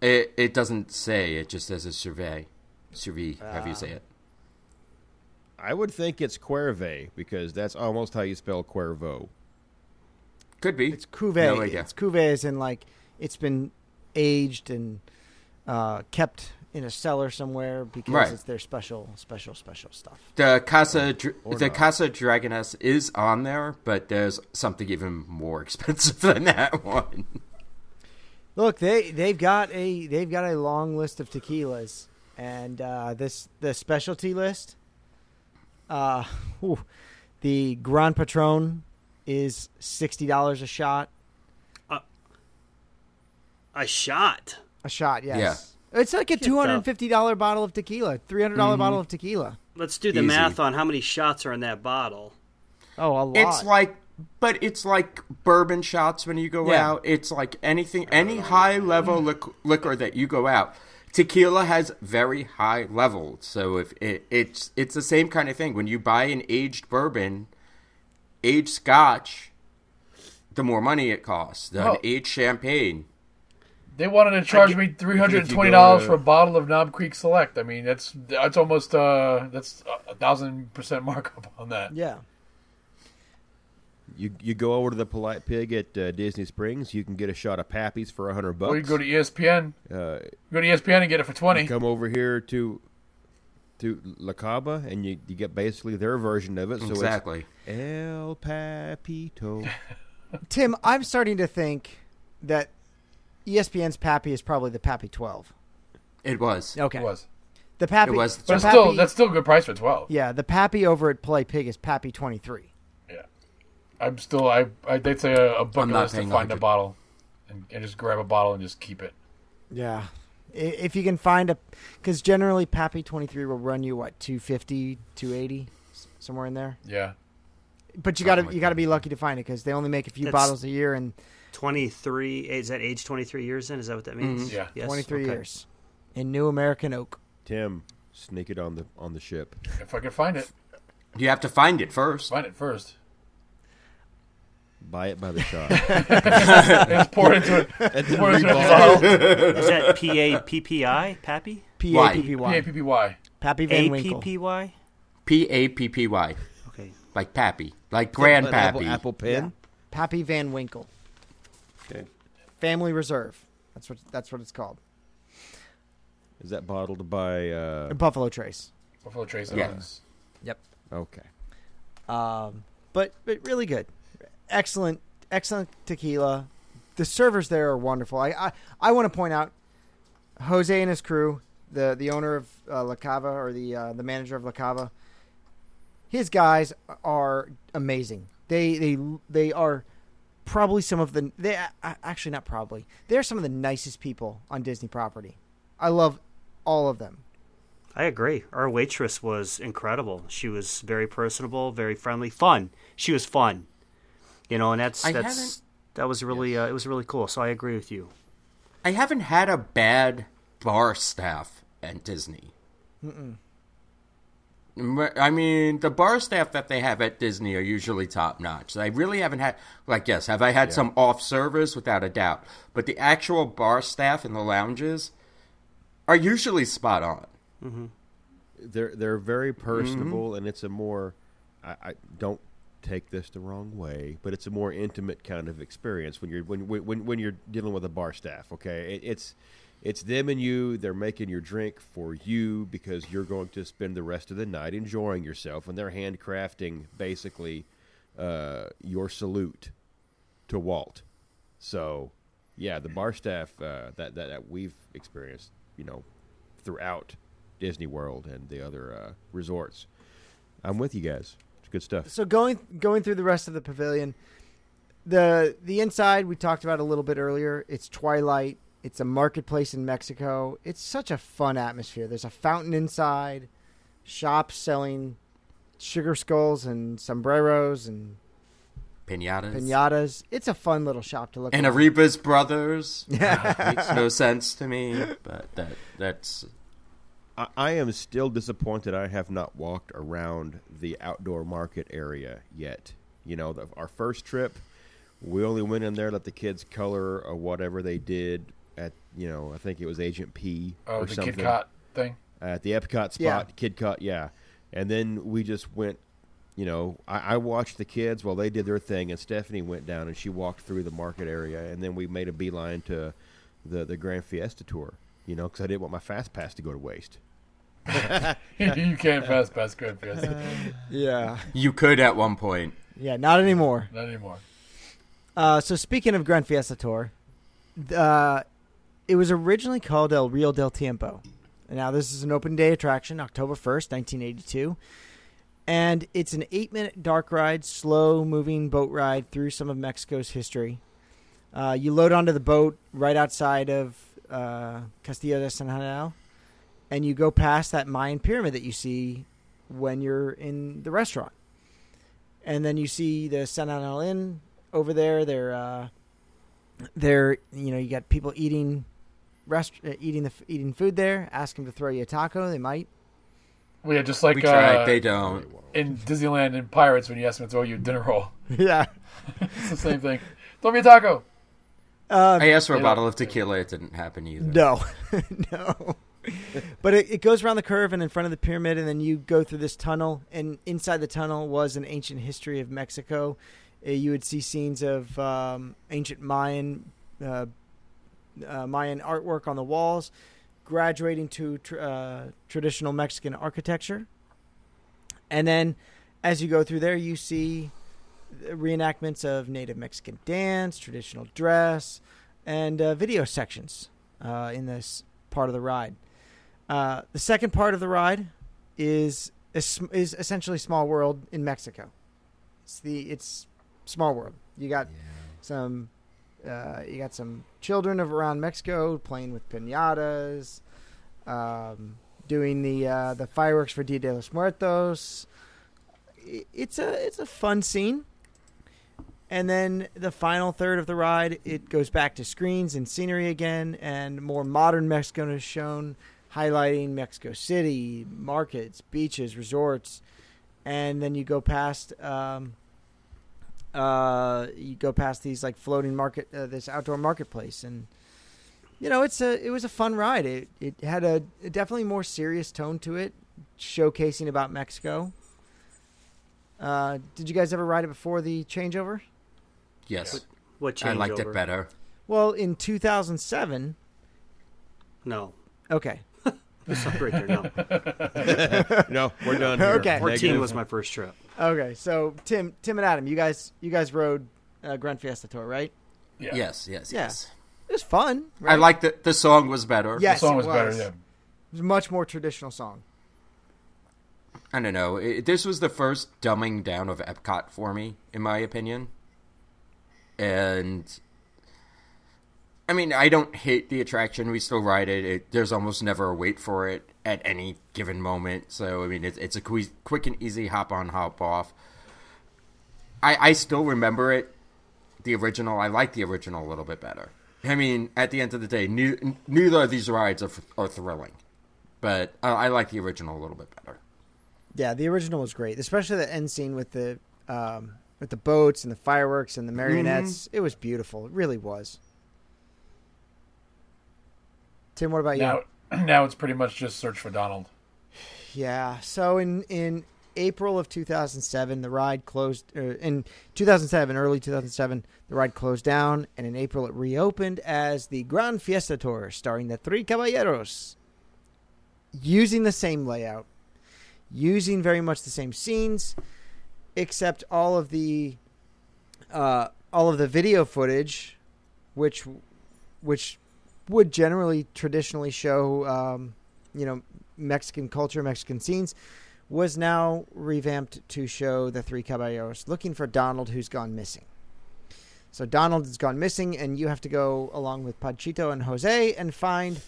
It it doesn't say. It just says a survey. Survey, however you say it. I would think it's Cuerve because that's almost how you spell Cuervo. Could be. It's cuvee. No idea. it's cuvee as in like it's been aged and uh, kept in a cellar somewhere because Right. it's their special, special, special stuff. The Casa Dr- Or the not. Casa Dragones is on there, but there's something even more expensive than that one. Look, they they've got a they've got a long list of tequilas, and uh, this the specialty list. Uh, whew, the Grand Patron is sixty dollars a shot. a shot. A shot, yes. It's like a two hundred and fifty dollar bottle of tequila, three hundred Mm-hmm. bottle of tequila. Let's do the Easy. math on how many shots are in that bottle. Oh, a lot. It's like but it's like bourbon shots when you go Yeah. out. It's like anything any high level lic- liquor that you go out. Tequila has very high levels. So if it, it's it's the same kind of thing when you buy an aged bourbon, aged scotch, the more money it costs. The Oh. aged champagne They wanted to charge get- me three hundred and If you twenty go dollars for a bottle of Knob Creek Select. I mean, that's that's almost uh that's a thousand percent markup on that. yeah. You you go over to the Polite Pig at uh, Disney Springs. You can get a shot of Pappy's for a hundred bucks. Or you go to ESPN, uh, go to ESPN and get it for twenty. come over here to to La Cava, and you, you get basically their version of it. So exactly. it's El Papito. Tim, I'm starting to think that ESPN's Pappy is probably the Pappy 12. It was. Okay. It was, The Pappy. It was. the but Pappy- still that's still a good price for twelve. Yeah, the Pappy over at Play Pig is Pappy 23. Yeah, I'm still I I they'd say a, a bucket I'm list to paying find a bottle and, and just grab a bottle and just keep it. Yeah. If you can find a, because generally Pappy 23 will run you what 250, 280, s- somewhere in there. Yeah. But you got to Something you got to that. be lucky to find it because they only make a few That's- bottles a year and 23 is that age 23 years in is that what that means Mhm. Yeah. yes? 23 Okay. years in New American Oak. Tim, sneak it on the on the ship. If I can find it, You have to find it first. find it first. Buy it by the shot. Just pour it into it. and then Pour into a is that p-a-p-p-i pappy P A P P P A Y. P P Y. Pappy Van Winkle. a-p-p-y P A P P Y, okay like Pappy, like Apple, Grandpappy. apple pen. Pappy Van Winkle. Okay. Family Reserve. That's what that's what it's called. Is that bottled by? Uh, Buffalo Trace. Buffalo Trace Yeah. Owens. okay. Um, but but really good, excellent excellent tequila. The servers there are wonderful. I I, I want to point out Jose and his crew, the the owner of uh, La Cava or the uh, the manager of La Cava. His guys are amazing. They they they are probably some of the they uh, actually not probably they're some of the nicest people on Disney property. I love all of them. I agree. Our waitress was incredible. She was very personable, very friendly, fun. She was fun, you know, and that's I that's haven't- that was really uh, it was really cool. So I agree with you. I haven't had a bad bar staff at Disney. Mm-mm. I mean, the bar staff that they have at Disney are usually top notch. I really haven't had, like, yes, have I had some off servers without a doubt, but the actual bar staff in the lounges are usually spot on. Mm-hmm. They're they're very personable, mm-hmm. and it's a more. I, I don't take this the wrong way, but it's a more intimate kind of experience when you're when when when you're dealing with a bar staff. Okay, it, it's it's them and you. They're making your drink for you because you're going to spend the rest of the night enjoying yourself, and they're handcrafting basically uh, your salute to Walt. So, yeah, the bar staff uh, that, that that we've experienced, you know, throughout Disney World and the other uh, resorts. I'm with you guys. It's good stuff. So going going through the rest of the pavilion, the the inside we talked about a little bit earlier. It's twilight. It's a marketplace in Mexico. It's such a fun atmosphere. There's a fountain inside, shops selling sugar skulls and sombreros and Pinatas. pinatas. It's a fun little shop to look And at. Arribas Brothers. Yeah, uh, makes no sense to me, but that that's I, I am still disappointed I have not walked around the outdoor market area yet. You know, the, our first trip, we only went in there, let the kids color or whatever they did at, you know, I think it was Agent P Oh, or the something. Kit Kat thing. at the Epcot spot, Yeah. Kidcot, yeah. And then we just went, you know, I, I watched the kids while they did their thing, and Stephanie went down and she walked through the market area, and then we made a beeline to the the Gran Fiesta tour, you know, because I didn't want my fast pass to go to waste. you can't fast pass past Gran Fiesta. yeah, you could at one point. yeah, not anymore. Not anymore. Uh, so speaking of Gran Fiesta Tour, uh, it was originally called El Rio del Tiempo. Now this is an open day attraction, October first, nineteen eighty-two, and it's an eight-minute dark ride, slow-moving boat ride through some of Mexico's history. Uh, you load onto the boat right outside of uh, Castillo de San Juan, and you go past that Mayan pyramid that you see when you're in the restaurant, and then you see the San Angel Inn over there. They're uh, they're you know you got people eating rest uh, eating the eating food there. Ask them to throw you a taco. They might. Well, yeah, just like we tried, uh, they don't. in Disneyland and Pirates when you ask them to throw you a dinner roll. yeah. It's the same thing. Throw me a taco. Uh, I asked for a bottle of tequila. It didn't happen either. no, no. But it, it goes around the curve and in front of the pyramid, and then you go through this tunnel. And inside the tunnel was an ancient history of Mexico. Uh, you would see scenes of um, ancient Mayan uh, uh, Mayan artwork on the walls, graduating to tr- uh, traditional Mexican architecture. And then, as you go through there, you see reenactments of native Mexican dance, traditional dress, and uh, video sections uh, in this part of the ride. Uh, the second part of the ride is is is essentially Small World in Mexico. It's the it's Small World. You got some uh, you got some children of around Mexico playing with pinatas, um, doing the uh, the fireworks for Dia de los Muertos. It's a it's a fun scene. And then the final third of the ride, it goes back to screens and scenery again, and more modern Mexico is shown, highlighting Mexico City, markets, beaches, resorts, and then you go past, um, uh, you go past these like floating market, uh, this outdoor marketplace, and you know it's a it was a fun ride. It it had a, a definitely more serious tone to it, showcasing about Mexico. Uh, did you guys ever ride it before the changeover? Yes, What I changeover? liked it better. Well, in 2007. No. Okay. Stop right there. No. no, we're done. Here. Okay. 14 Negative. was my first trip. Okay. So Tim, Tim and Adam, you guys, you guys rode uh, Gran Fiesta Tour, right? Yeah. Yes, yes, Yeah. yes. It was fun. I Right? liked that the song was better. Yes, The song it was better. Yeah. It was a much more traditional song. I don't know. It, this was the first dumbing down of Epcot for me, in my opinion. And I mean, I don't hate the attraction. We still ride it. it there's almost never a wait for it at any given moment. So I mean, it's it's a quick, quick and easy hop on, hop off. I I still remember it, the original. I like the original a little bit better. I mean, at the end of the day, ne- neither of these rides are, are thrilling, but I, I like the original a little bit better. Yeah, the original was great, especially the end scene with the um, with the boats and the fireworks and the marionettes. It was beautiful. It really was. Tim, what about you? Now, now it's pretty much just search for Donald. Yeah. So in in April of 2007, the ride closed. Er, in 2007, early 2007, the ride closed down, and in April it reopened as the Gran Fiesta Tour, starring the Three Caballeros, using the same layout, using very much the same scenes, except all of the uh, all of the video footage, which which would generally traditionally show um, you know Mexican culture, Mexican scenes, was now revamped to show the three caballeros looking for Donald, who's gone missing. So Donald has gone missing, and you have to go along with Panchito and Jose and find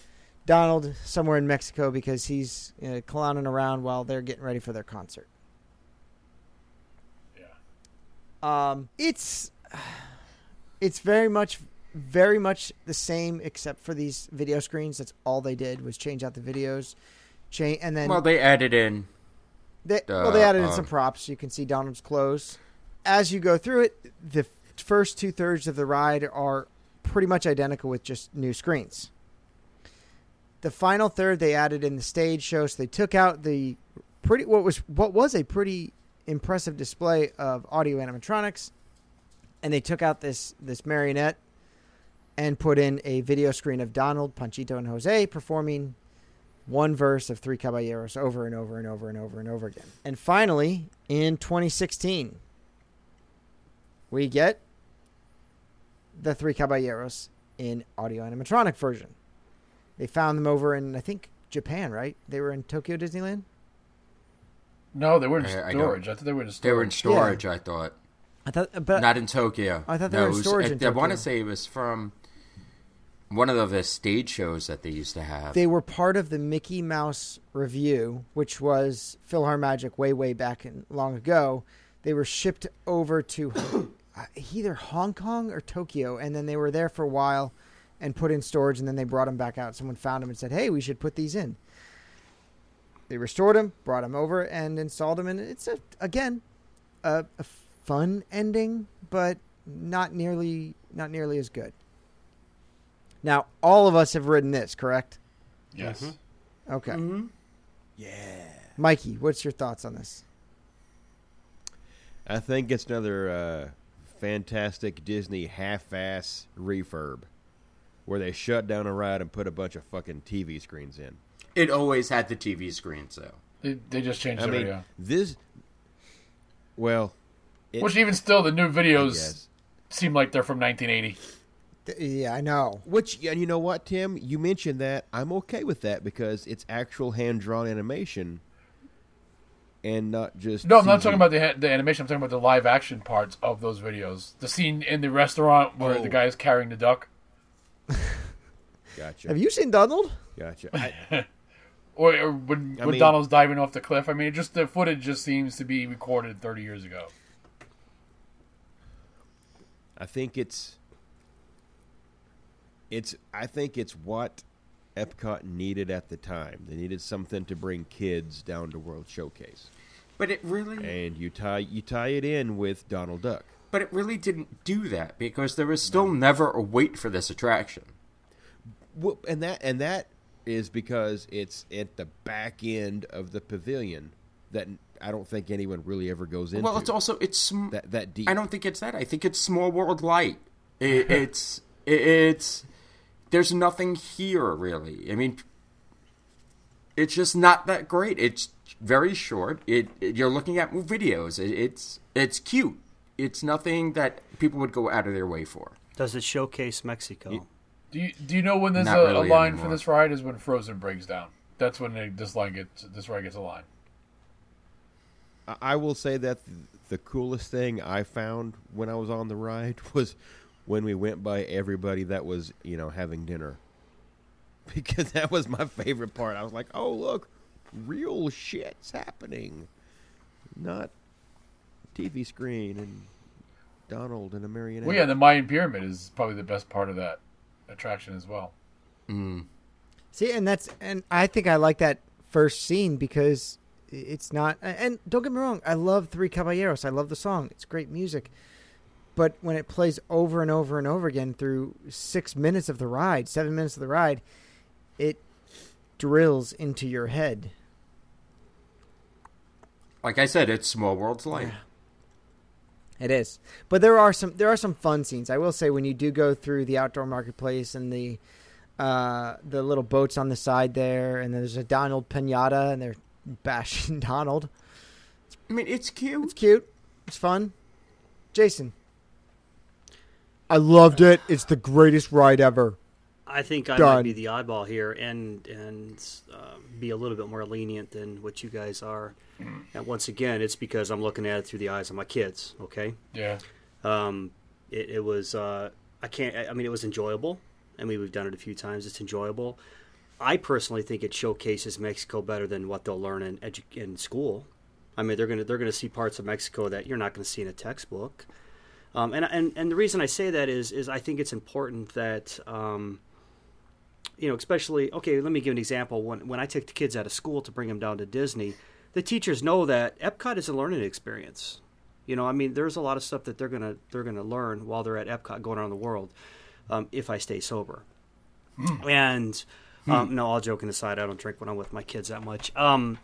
Donald somewhere in Mexico because he's uh, clowning around while they're getting ready for their concert. Yeah. Um, it's it's very much very much the same except for these video screens. That's all they did was change out the videos, change and then Well, they added in they, well, they Uh, added in uh, some props. You can see Donald's clothes. As you go through it, the first two thirds of the ride are pretty much identical with just new screens. The final third they added in the stage show, so they took out the pretty what was what was a pretty impressive display of audio animatronics, and they took out this this marionette and put in a video screen of Donald, Panchito, and Jose performing one verse of Three Caballeros over and over and over and over and over again. And finally, in 2016, we get the Three Caballeros in audio animatronic version. They found them over in, I think, Japan, right? They were in Tokyo Disneyland. No, they were in I- I storage. don't- I, thought they were in storage. they were in storage. I thought I thought, but not in Tokyo. I thought they No, were in it was- storage I, I want to say it was from one of the stage shows that they used to have. they were part of the Mickey Mouse Revue, which was PhilharMagic way, way back in, long ago. They were shipped over to uh, either Hong Kong or Tokyo, and then they were there for a while and put in storage, and then they brought them back out. Someone found them and said, "Hey, we should put these in." They restored them, brought them over, and installed them, and it's a again a, a fun ending, but not nearly not nearly as good. Now, all of us have ridden this, correct? Yes. Okay. Mm-hmm. Yeah. Mikey, what's your thoughts on this? I think it's another uh, fantastic Disney half-ass refurb, where they shut down a ride and put a bunch of fucking TV screens in. it always had the TV screen, so They, they just changed I it. mean, yeah. this. Well, it, Which even still, the new videos seem like they're from 1980. Th- Yeah, I know. Which, and you know what, Tim? You mentioned that. I'm okay with that because it's actual hand drawn animation. and not just. No, I'm not talking about the the animation. I'm talking about the live action parts of those videos. The scene in the restaurant where Oh. the guy is carrying the duck, Gotcha. Have you seen Donald? Gotcha. I, or, or when I when mean- Donald's diving off the cliff. I mean, just the footage just seems to be recorded 30 years ago. I think it's. It's. I think it's what Epcot needed at the time. They needed something to bring kids down to World Showcase, But it really, and you tie you tie it in with Donald Duck. but it really didn't do that because there was still never a wait for this attraction. Well, and that and that is because it's at the back end of the pavilion that I don't think anyone really ever goes into. Well, it's also it's sm- that that deep. I don't think it's that. I think it's Small World Light. It, it's it's there's nothing here really. I mean, it's just not that great. It's very short. It, it- you're looking at videos. It, it's it's cute. It's nothing that people would go out of their way for. Does it showcase Mexico? Do you do you know when there's Not a, really a line anymore. for this ride? Is when Frozen breaks down. That's when they, this line gets this ride gets a line. I- I will say that the coolest thing I found when I was on the ride was when we went by everybody that was, you know, having dinner. Because that was my favorite part. I was like, "Oh, look, real shit's happening. Not TV screen and Donald and a marionette." Well, yeah, the Mayan pyramid is probably the best part of that attraction as well. Mm. See, and that's and I think I like that first scene because it's not. And don't get me wrong, I love Three Caballeros. I love the song. It's great music. But when it plays over and over and over again through six minutes of the ride, seven minutes of the ride, it drills into your head. Like I said, it's Small World's Light. It is, but there are some there are some fun scenes. I will say when you do go through the outdoor marketplace and the uh, the little boats on the side there, and there's a Donald pinata, and they're bashing Donald. I mean, it's cute. It's cute. It's fun. Jason, I loved it. It's the greatest ride ever. I think I Done. might be the oddball here and and uh, be a little bit more lenient than what you guys are. And once again, it's because I'm looking at it through the eyes of my kids. Okay, Yeah, um, it, it was uh, I can't. I mean, it was enjoyable. I mean, we've done it a few times. It's enjoyable. I personally think it showcases Mexico better than what they'll learn in edu- in school. I mean, they're gonna they're gonna see parts of Mexico that you're not gonna see in a textbook. Um, and, and and the reason I say that is is I think it's important that um, you know, especially okay. Let me give an example. When when I take the kids out of school to bring them down to Disney, the teachers know that Epcot is a learning experience. You know, I mean, there's a lot of stuff that they're gonna they're gonna learn while they're at Epcot going around the world. Um, if I stay sober, and um, no, all joking aside, I don't drink when I'm with my kids that much. Um,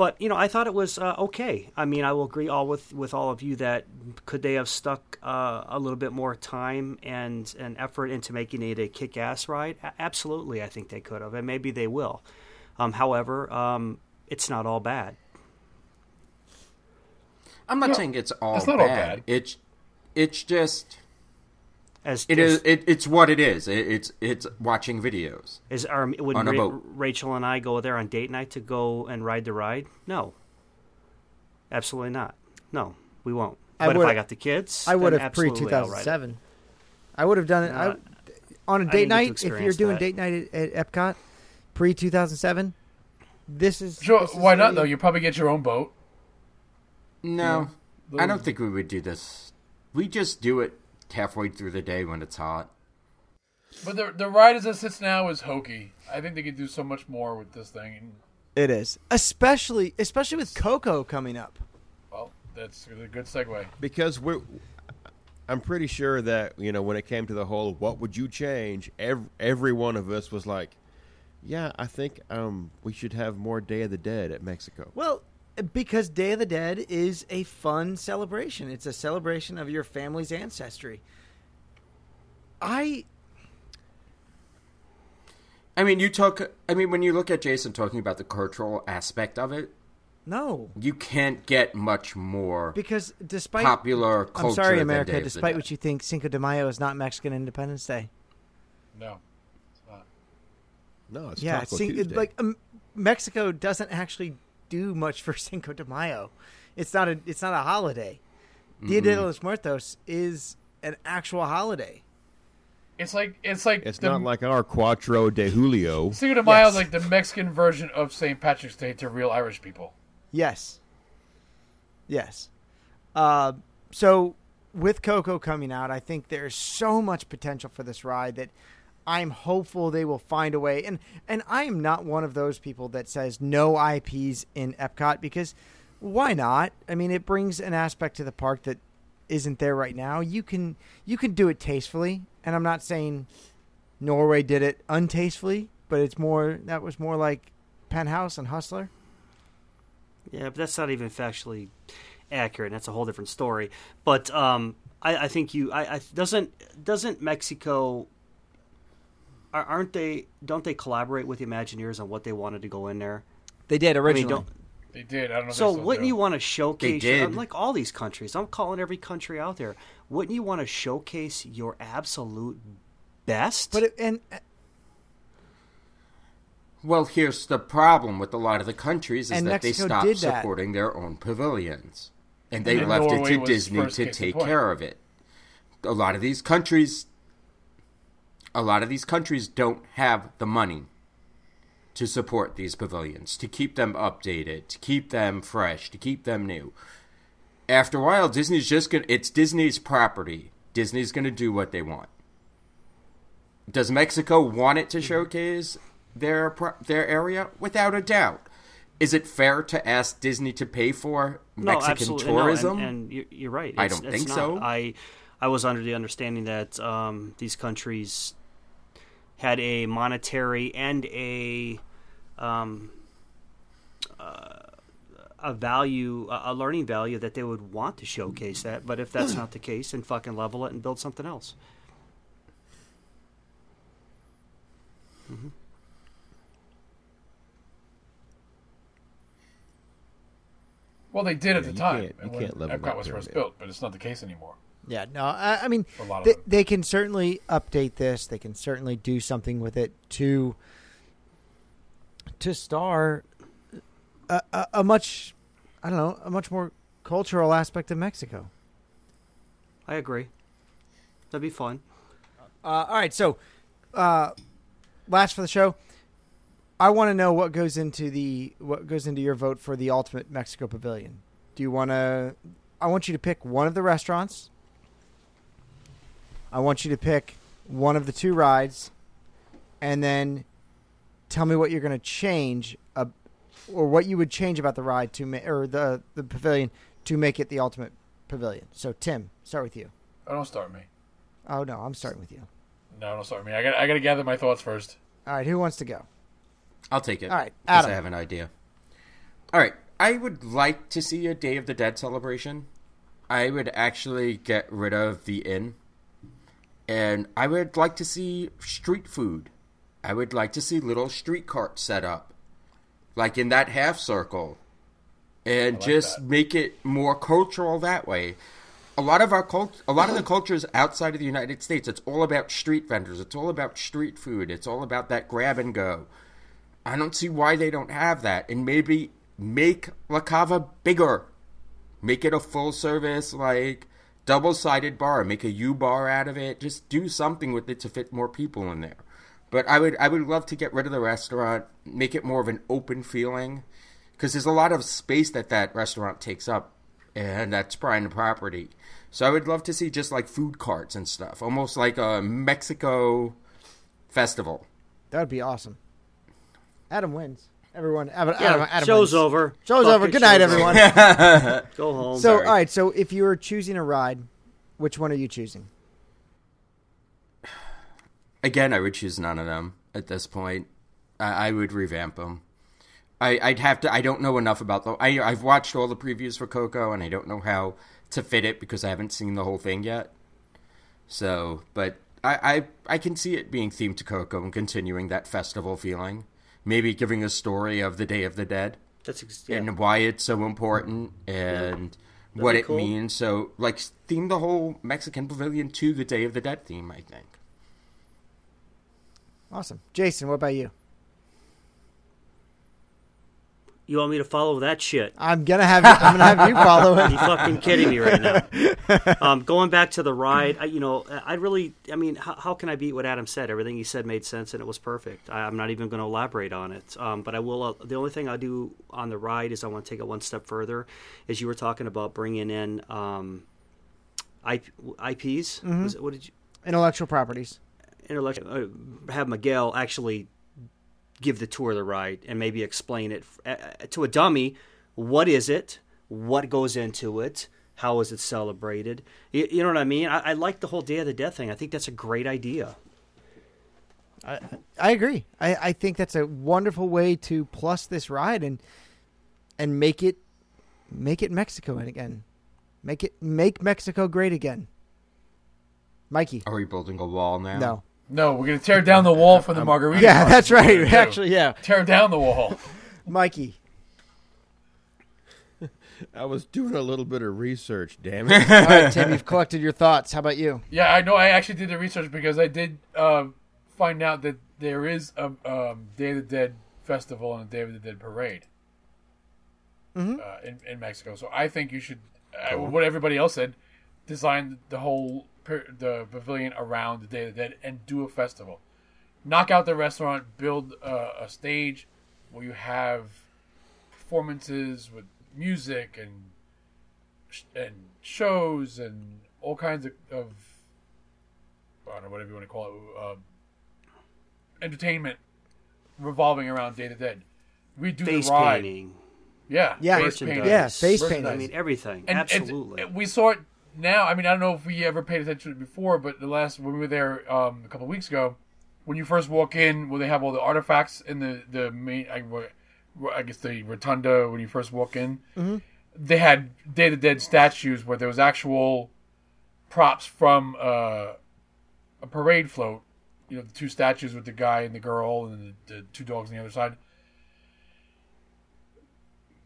but you know, I thought it was uh, okay. I mean, I will agree all with with all of you that could they have stuck uh, a little bit more time and and effort into making it a kick ass ride? A- absolutely, I think they could have, and maybe they will. Um, however, um, it's not all bad. I'm not No, saying it's all it's not bad. all bad. It's it's just As it as- is it, it's what it is. It, it's it's watching videos. Is our would On a Ra- boat. Rachel and I go there on date night to go and ride the ride? No, absolutely not. No, we won't. I but if would- I got the kids, I would have pre absolutely I'll ride it. 2007. I would have done it I, Uh, on a date didn't get to night. If you're doing that. date night at, at Epcot, pre 2007, this is sure. this is Why not though? You probably get your own boat. No, I don't think we would do this. We just do it halfway through the day when it's hot. But the the ride as it sits now is hokey. I think they could do so much more with this thing. It is, especially especially with Coco coming up. well, that's a good segue. because we're I'm pretty sure that you know when it came to the whole what would you change every, every one of us was like yeah I think um we should have more Day of the Dead at Mexico Well, because Day of the Dead is a fun celebration. It's a celebration of your family's ancestry. I I mean, you talk. I mean, when you look at Jason talking about the cultural aspect of it, no you can't get much more because despite popular culture. I'm sorry, than America. Day of the Despite Dead. what you think, Cinco de Mayo is not Mexican Independence Day. No, it's not. no it's yeah, Taco Cin- Tuesday like um, Mexico doesn't actually do much for Cinco de Mayo. It's not a it's not a holiday. Dia de los Muertos is an actual holiday. It's like it's like It's the, not like our Cuatro de Julio. Cinco de Mayo is like the Mexican version of St. Patrick's Day to real Irish people. Yes. Yes. Uh, so with Coco coming out, I think there's so much potential for this ride that I'm hopeful they will find a way. And and I am not one of those people that says no IPs in Epcot because why not? I mean, it brings an aspect to the park that isn't there right now. You can you can do it tastefully, and I'm not saying Norway did it untastefully, but it's more that was more like Penthouse and Hustler. Yeah, but that's not even factually accurate. That's a whole different story. But um, I, I think you, I, I doesn't doesn't Mexico. Are- Aren't they? Don't they collaborate with the Imagineers on what they wanted to go in there? They did I mean, originally. don't. They did. I don't know. So they wouldn't do. you want to showcase? They your- did. like all these countries, I'm calling every country out there. Wouldn't you want to showcase your absolute best? But it, and uh, Well, here's the problem with a lot of the countries is And that Mexico they stopped did that. supporting their own pavilions. And they And left Norway it to Disney to take care of it. A lot of these countries a lot of these countries don't have the money to support these pavilions, to keep them updated, to keep them fresh, to keep them new. After a while, Disney's just gonna it's Disney's property. Disney's gonna do what they want. Does Mexico want it to showcase their their area? Without a doubt. Is it fair to ask Disney to pay for no, Mexican no, and- tourism? and, you- you're right. I It's- don't it's think not. so. I I was under the understanding that um, these countries had a monetary and a um, uh, a value, a a learning value that they would want to showcase that. But if that's not the case, then fucking level it and build something else. Well, they did at the you time can't- you can't level Epcot that was first built, but it's not the case anymore. Yeah, no, I, I mean, For a lot they, them. they can certainly update this. They can certainly do something with it to to star a, a, a much, I don't know, a much more cultural aspect of Mexico. I agree. That'd be fun. Uh, all right, so uh, last for the show, I want to know what goes into the what goes into your vote for the ultimate Mexico Pavilion. Do you want to? I want you to pick one of the restaurants. I want you to pick one of the two rides, and then tell me what you're going to change, uh, or what you would change about the ride to ma- or the the pavilion to make it the ultimate pavilion. So, Tim, start with you. Oh, don't start me. Oh no, I'm starting with you. No, don't start me. I got I got to gather my thoughts first. All right, who wants to go? I'll take it. All right, 'cause Adam. I have an idea. All right, I would like to see a Day of the Dead celebration. I would actually get rid of the inn, and I would like to see street food. I would like to see little street carts set up, like in that half circle, and like just that. make it more cultural that way. A lot of our cult, a lot of the cultures outside of the United States, it's all about street vendors. It's all about street food. It's all about that grab and go. I don't see why they don't have that. And maybe make La Cava bigger. Make it a full service, like double sided bar. Make a U bar out of it. Just do something with it to fit more people in there. But I would I would love to get rid of the restaurant, make it more of an open feeling, because there's a lot of space that that restaurant takes up, and that's prime property. So I would love to see just like food carts and stuff, almost like a Mexico festival. That would be awesome. Adam wins. Everyone, Adam, Yeah, Adam, Adam show's wins. over. Show's Fuck over. Good night, everyone. Go home. so, sorry. all right. So, if you were choosing a ride, which one are you choosing? Again, I would choose none of them at this point. I, I would revamp them. I, I'd have to. I don't know enough about the. I, I've watched all the previews for Coco, and I don't know how to fit it because I haven't seen the whole thing yet. So, but I, I, I can see it being themed to Coco and continuing that festival feeling. Maybe giving a story of the Day of the Dead That's ex- yeah. and why it's so important and what it cool. means. So, like, theme the whole Mexican pavilion to the Day of the Dead theme. I think. Awesome, Jason. What about you? You want me to follow that shit? I'm gonna have you, I'm gonna have you follow Are you fucking kidding me right now? Um, going back to the ride, I, you know, I really, I mean, how, how can I beat what Adam said? Everything he said made sense and it was perfect. I, I'm not even going to elaborate on it. Um, but I will. Uh, the only thing I do on the ride is I want to take it one step further. As you were talking about bringing in um, IP, IPs. It, what did you? Intellectual properties. intellectual uh, have Miguel actually give the tour the ride and maybe explain it uh, uh, to a dummy. What is it? What goes into it? How is it celebrated? You, you know what I mean? I, I like the whole Day of the Dead thing. I think that's a great idea. I agree. I, I think that's a wonderful way to plus this ride and and make it make it Mexico again. Make it make Mexico great again. Mikey. Are we building a wall now? No. No, we're gonna tear down the wall for the margarita. Yeah, that's That's right. we're gonna do. Actually, yeah. tear down the wall. Mikey. I was doing a little bit of research. Damn it! All right, Tim, you've collected your thoughts. How about you? Yeah, I know. I actually did the research because I did uh, find out that there is a um, Day of the Dead festival and a Day of the Dead parade uh, in in Mexico. So I think you should, uh, what everybody else said, design the whole per- the pavilion around the Day of the Dead and do a festival. Knock out the restaurant, build uh, a stage where you have performances with music and and shows and all kinds of, of I don't know whatever you want to call it, uh, entertainment revolving around Day of the Dead. We do Face the ride, painting, yeah, Yeah, face merchandise. painting. Yeah, face painting. I mean everything. And- and Absolutely. we saw it now. I mean, I don't know if we ever paid attention to it before, but the last when we were there um, a couple of weeks ago, when you first walk in, where they have all the artifacts in the the main, I, I guess the rotunda when you first walk in, they had Day of the Dead statues where there was actual props from uh, a parade float. You know, the two statues with the guy and the girl, and the, the two dogs on the other side.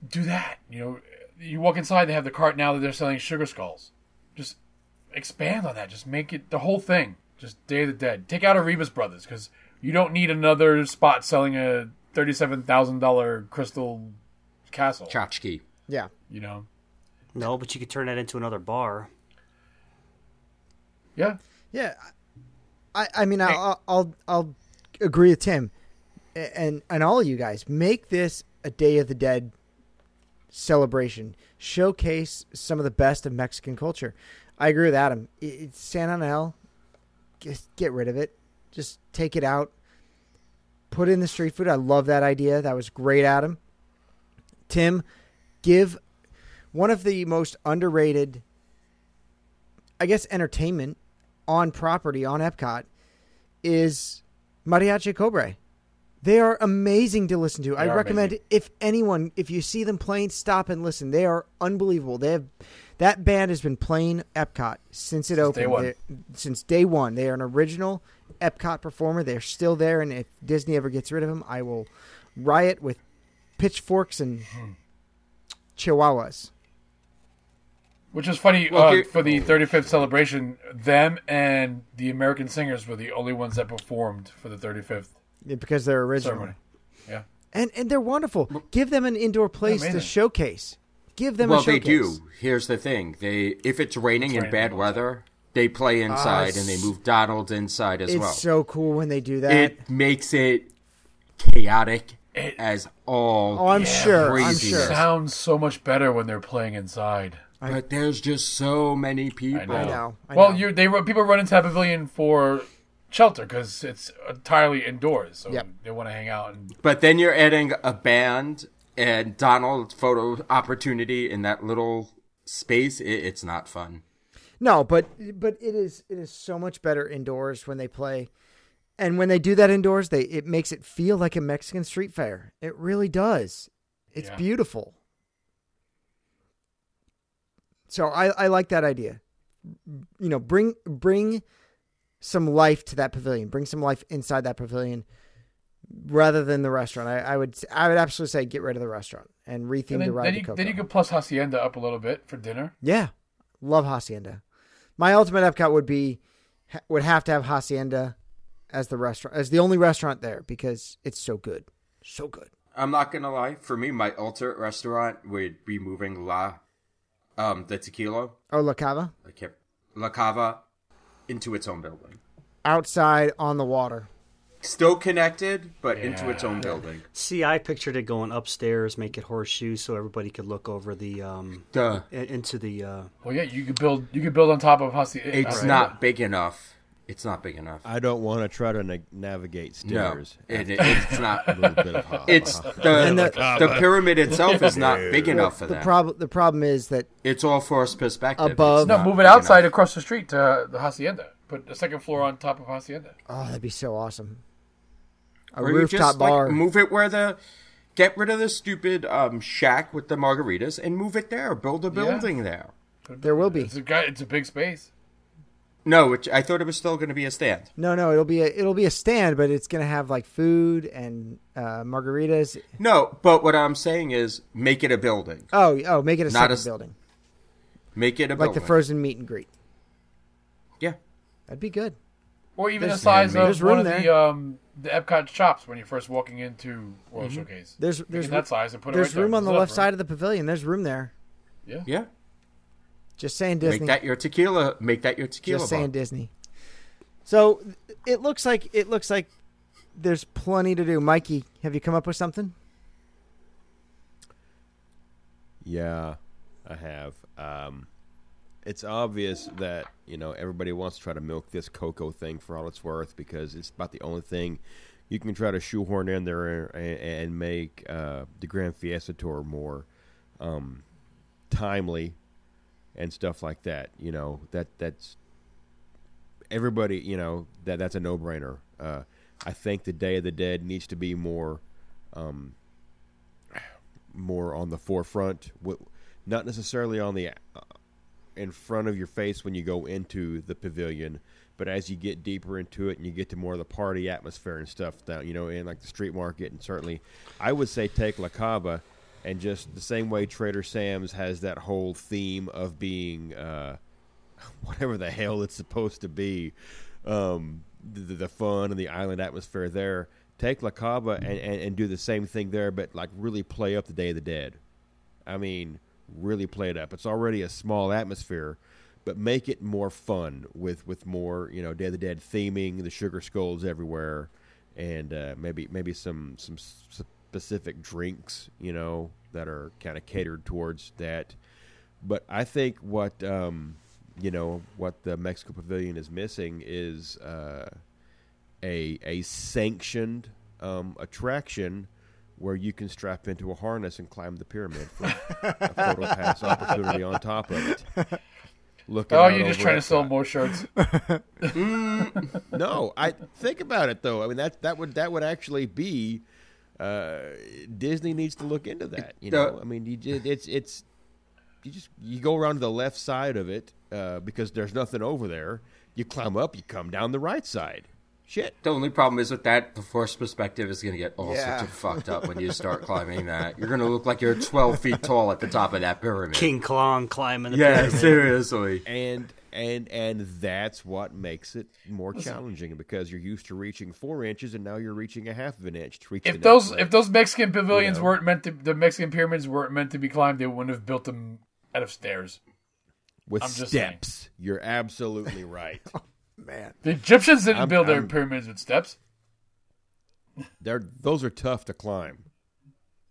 Do that. You know, you walk inside, they have the cart now that they're selling sugar skulls. Just expand on that. Just make it the whole thing. Just Day of the Dead. Take out Arribas Brothers because you don't need another spot selling a thirty-seven thousand dollar crystal castle. Tchotchke. Yeah. You know. no, but you could turn that into another bar. Yeah. Yeah, I, I mean, I'll, I'll, I'll agree with Tim, and and all of you guys. Make this a Day of the Dead celebration. Showcase some of the best of Mexican culture. I agree with Adam. It's San Angel. Just get rid of it. Just take it out. Put in the street food. I love that idea. That was great, Adam. Tim, give one of the most underrated I guess entertainment on property on Epcot is Mariachi Cobre. They are amazing to listen to. I recommend amazing. if anyone, if you see them playing, stop and listen. They are unbelievable. They have that band has been playing Epcot since it opened. day one. Since day one, they are an original Epcot performer. They're still there, and if Disney ever gets rid of them, I will riot with pitchforks and Hmm. chihuahuas. Which is funny Well, uh, for the 35th celebration. Them and the American Singers were the only ones that performed for the 35th because they're original. ceremony. Yeah. And and they're wonderful. Give them an indoor place to showcase. Give them a showplay. Well, they do. Here's the thing: they if it's raining It's and raining bad all weather, they play ah, inside it's- and they move Donald inside as It's well. It's so cool when they do that. it makes it chaotic It- as all. oh, I'm sure. I'm craziness. sure. Sounds so much better when they're playing inside. But there's just so many people. I know. I know. I well, know. you they run- people run into that pavilion for shelter because it's entirely indoors, so Yep. they want to hang out. And But then you're adding a band and Donald photo opportunity in that little space. It, it's not fun. No, but but it is it is so much better indoors when they play. And when they do that indoors, they it makes it feel like a Mexican street fair. It really does. It's Yeah. beautiful. So I, I like that idea. You know, bring bring some life to that pavilion. Bring some life inside that pavilion rather than the restaurant. I, I would I would absolutely say get rid of the restaurant and retheme and the then, ride then, to you, Coco. then you could plus Hacienda up a little bit for dinner. Yeah, love Hacienda. My ultimate Epcot would be would have to have Hacienda as the restaurant as the only restaurant there because it's so good, so good. I'm not gonna lie. For me, my ultimate restaurant would be moving La, um, the tequila, Oh, La Cava I kept La Cava, into its own building. outside on the water. Still connected, but into its own building. See, I pictured it going upstairs, make it horseshoe, so everybody could look over the um Duh. into the. uh Well, yeah, you could build. You could build on top of Hacienda. It's not big enough. It's not big enough. I don't want to try to na- navigate No, stairs. it, it- it's not. a little bit of hop. It's the And the- the pyramid itself is not big enough for The that. problem the problem is that it's all forced perspective. Above- No, move it outside enough. across the street to the hacienda. Put the second floor on top of hacienda. oh, that'd be so awesome. A Or rooftop just, like, bar. move it where the. Get rid of the stupid um, shack with the margaritas and move it there. Build a building there. There will be. It's a. It's a big space. No, which I thought it was still going to be a stand. No, no, it'll be a it'll be a stand, but it's gonna have like food and uh, margaritas. No, but what I'm saying is make it a building. Oh, oh, make it a Not second a s- building, Make it a like building. the frozen meet and greet. Yeah. That'd be good. Or even There's- the size There's of one room of the um the Epcot shops when you're first walking into World Showcase. There's there's it that size and put it there's right there. room on the There's left enough side of the pavilion. There's room there. Yeah. Yeah. Just saying Disney. Make that your tequila. Make that your tequila. Just bar. saying Disney. So it looks like it looks like there's plenty to do. Mikey, have you come up with something? Yeah, I have. Um, it's obvious that you know everybody wants to try to milk this Coco thing for all it's worth because it's about the only thing you can try to shoehorn in there and, and make uh, the Gran Fiesta Tour more um, timely and stuff like that. You know that that's everybody. You know that that's a no brainer. Uh, I think the Day of the Dead needs to be more. Um, more on the forefront, not necessarily on the uh, in front of your face when you go into the pavilion, but as you get deeper into it and you get to more of the party atmosphere and stuff down, you know, in like the street market and certainly, I would say take La Cava and just the same way Trader Sam's has that whole theme of being uh, whatever the hell it's supposed to be, um, the, the fun and the island atmosphere there. Take La Cava and, and, and do the same thing there, but like really play up the Day of the Dead. I mean, really play it up. It's already a small atmosphere, but make it more fun with, with more you know Day of the Dead theming, the sugar skulls everywhere, and uh, maybe maybe some some specific drinks you know that are kind of catered towards that. But I think what um, you know what the Mexico Pavilion is missing is uh, a a sanctioned um, attraction where you can strap into a harness and climb the pyramid for a photo pass opportunity on top of it. Looking Oh, you're just trying to sell Epcot. more shirts. No, I think about it though. I mean that that would that would actually be uh, Disney needs to look into that. You know, I mean, you just, it's it's you just you go around to the left side of it uh, because there's nothing over there. You climb up, you come down the right side. Shit. The only problem is with that, the force perspective is going to get all Yeah. sorts of fucked up when you start climbing that. You're going to look like you're 12 feet tall at the top of that pyramid. King Kong climbing the Yeah, pyramid. seriously. and and and that's what makes it more challenging because you're used to reaching four inches and now you're reaching a half of an inch to reach If those next if those Mexican pavilions know. weren't meant to, the Mexican pyramids weren't meant to be climbed, they wouldn't have built them out of stairs. with I'm steps. You're absolutely right. Man, The Egyptians didn't I'm- build their I'm- pyramids with steps. They're those are tough to climb.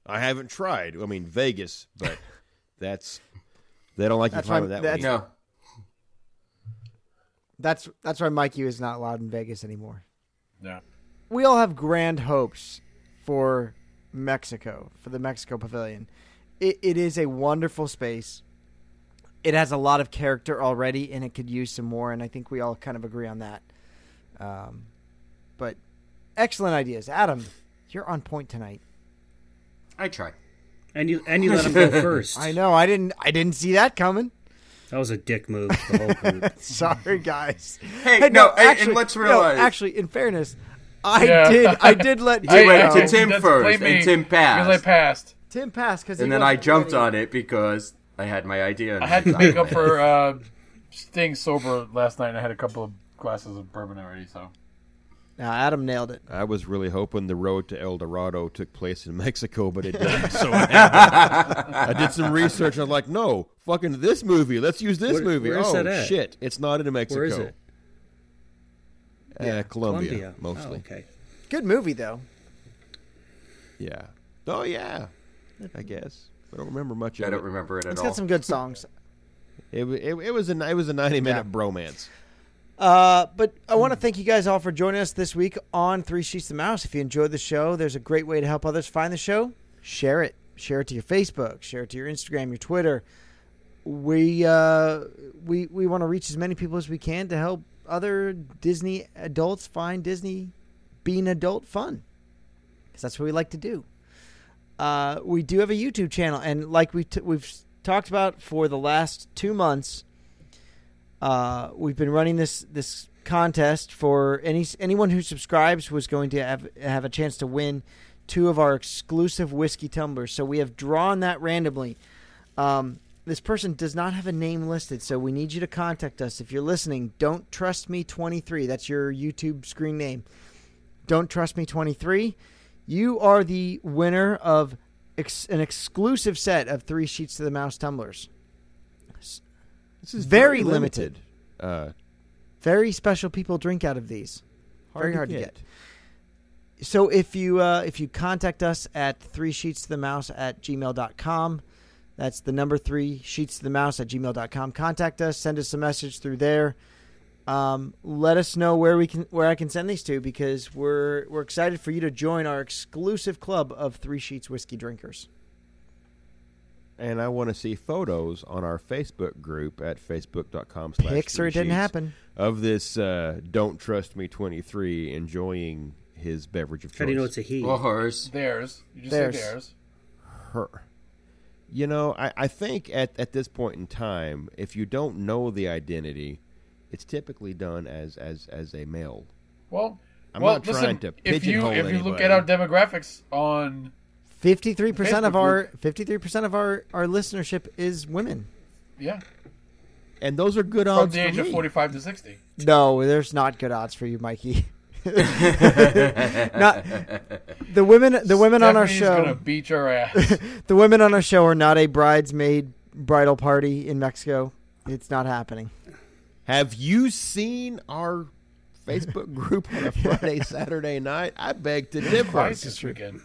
I haven't tried. I mean Vegas, but that's they don't like That's you climbing why- that that's- way. No. That's that's why Mikey is not allowed in Vegas anymore. Yeah. we all have grand hopes for Mexico, for the Mexico Pavilion. It, it is a wonderful space. It has a lot of character already, and it could use some more. And I think we all kind of agree on that. Um, but excellent ideas, Adam. You're on point tonight. I try. And you and you let him go first. I know. I didn't. I didn't see that coming. That was a dick move. The whole group. Sorry, guys. Hey, no, and- and let's realize. no, actually, in fairness, I Yeah. did. I did let I Tim went go. to Tim first, and me, Tim passed. Because I passed. Tim passed because And then I jumped on it because I had my idea. I had to make up for uh, staying sober last night, and I had a couple of glasses of bourbon already. So Now, Adam nailed it. I was really hoping the road to El Dorado took place in Mexico, but it didn't. so it. I did some research. I was like, no, fucking this movie. Let's use this Where- movie. where's oh that at? shit, it's not in Mexico. Where is it? Uh, Colombia, Colombia. mostly. Oh, okay. Good movie, though. Yeah. Oh yeah. I guess. I don't remember much I of don't it. remember it at It's all. It's got some good songs. It, it, it was a it was a ninety minute bromance. Uh, but I want to thank you guys all for joining us this week on Three Sheets of Mouse. If you enjoyed the show, there's a great way to help others find the show. Share it. Share it to your Facebook. Share it to your Instagram, your Twitter. We uh, we we want to reach as many people as we can to help other Disney adults find Disney being adult fun. Because that's what we like to do. Uh, we do have a YouTube channel, and like we t- we've talked about for the last two months, uh, we've been running this this contest for any anyone who subscribes was going to have have a chance to win two of our exclusive whiskey tumblers. So we have drawn that randomly. Um, this person does not have a name listed, so we need you to contact us if you're listening. Don't trust me 23. That's your YouTube screen name. Don't trust me 23. You are the winner of an exclusive set of three sheets to the mouse tumblers. This is Very limited. Uh, Very special people drink out of these. hard Very to hard to get. get. So if you uh, if you contact us at three sheets to the mouse at gmail.com, that's the number three sheets to the mouse at gmail.com. Contact us, send us a message through there. Um, let us know where we can where I can send these to because we're we're excited for you to join our exclusive club of three sheets whiskey drinkers. And I want to see photos on our Facebook group at facebook.com slash Pics or it didn't happen. of this uh, Don't Trust Me 23 enjoying his beverage of choice. How do you know it's a he? Or hers. Theirs. You just Theirs. say theirs. her. You know, I, I think at, at this point in time, if you don't know the identity, it's typically done as as, as a male. Well, I'm well, not listen, trying to if you if you look at our demographics on Fifty three percent of Facebook our fifty three percent of our our listenership is women. yeah And those are good from odds the age for of me. 45 to 60. No, there's not good odds for you, Mikey. not the women. The women on our Stephanie's show. gonna beat your ass. The women on our show are not a bridesmaid bridal party in Mexico. It's not happening. Have you seen our Facebook group on a Friday, Saturday night? I beg to differ. Christ, this weekend.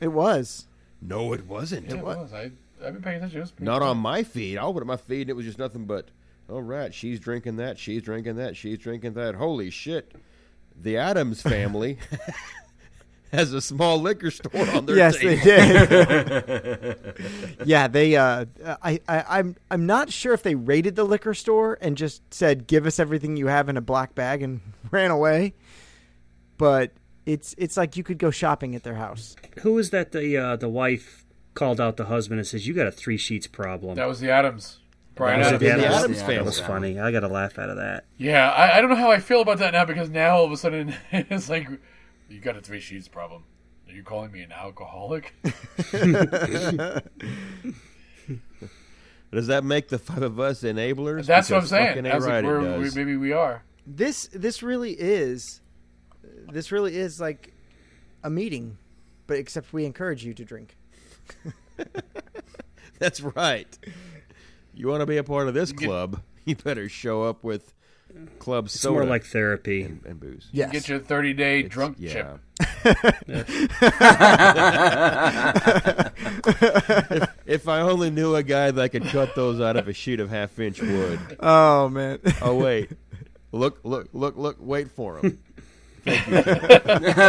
It was. No, it wasn't. Yeah, it was. I I've been paying attention. It was pretty Not cool. on my feed. I opened up my feed and it was just nothing but, all right, she's drinking that, she's drinking that, she's drinking that. Holy shit. The Adams family has a small liquor store on their yes, table. they did. yeah, they. Uh, I, I, I'm. I'm not sure if they raided the liquor store and just said, "Give us everything you have in a black bag" and ran away. But it's it's like you could go shopping at their house. Who is that? The uh, the wife called out the husband and says, "You got a three sheets problem." That was the Adams. Brian Was it Adams. the The Adams? Adams That was funny. I got a laugh out of that. Yeah, I, I don't know how I feel about that now because now all of a sudden it's like you got a three sheets problem. Are you calling me an alcoholic? Does that make the five of us enablers? That's what I'm saying. fucking I A was like, we're, we, maybe we are. This this really is. This really is like a meeting, but except we encourage you to drink. That's right. You want to be a part of this club? You better show up with club It's soda more like therapy. and, and booze. Yes. Get your 30 day It's- drunk yeah. chip. If I only knew a guy that could cut those out of a sheet of half inch wood. Oh man. Oh wait, look, look, look, look! Wait for him.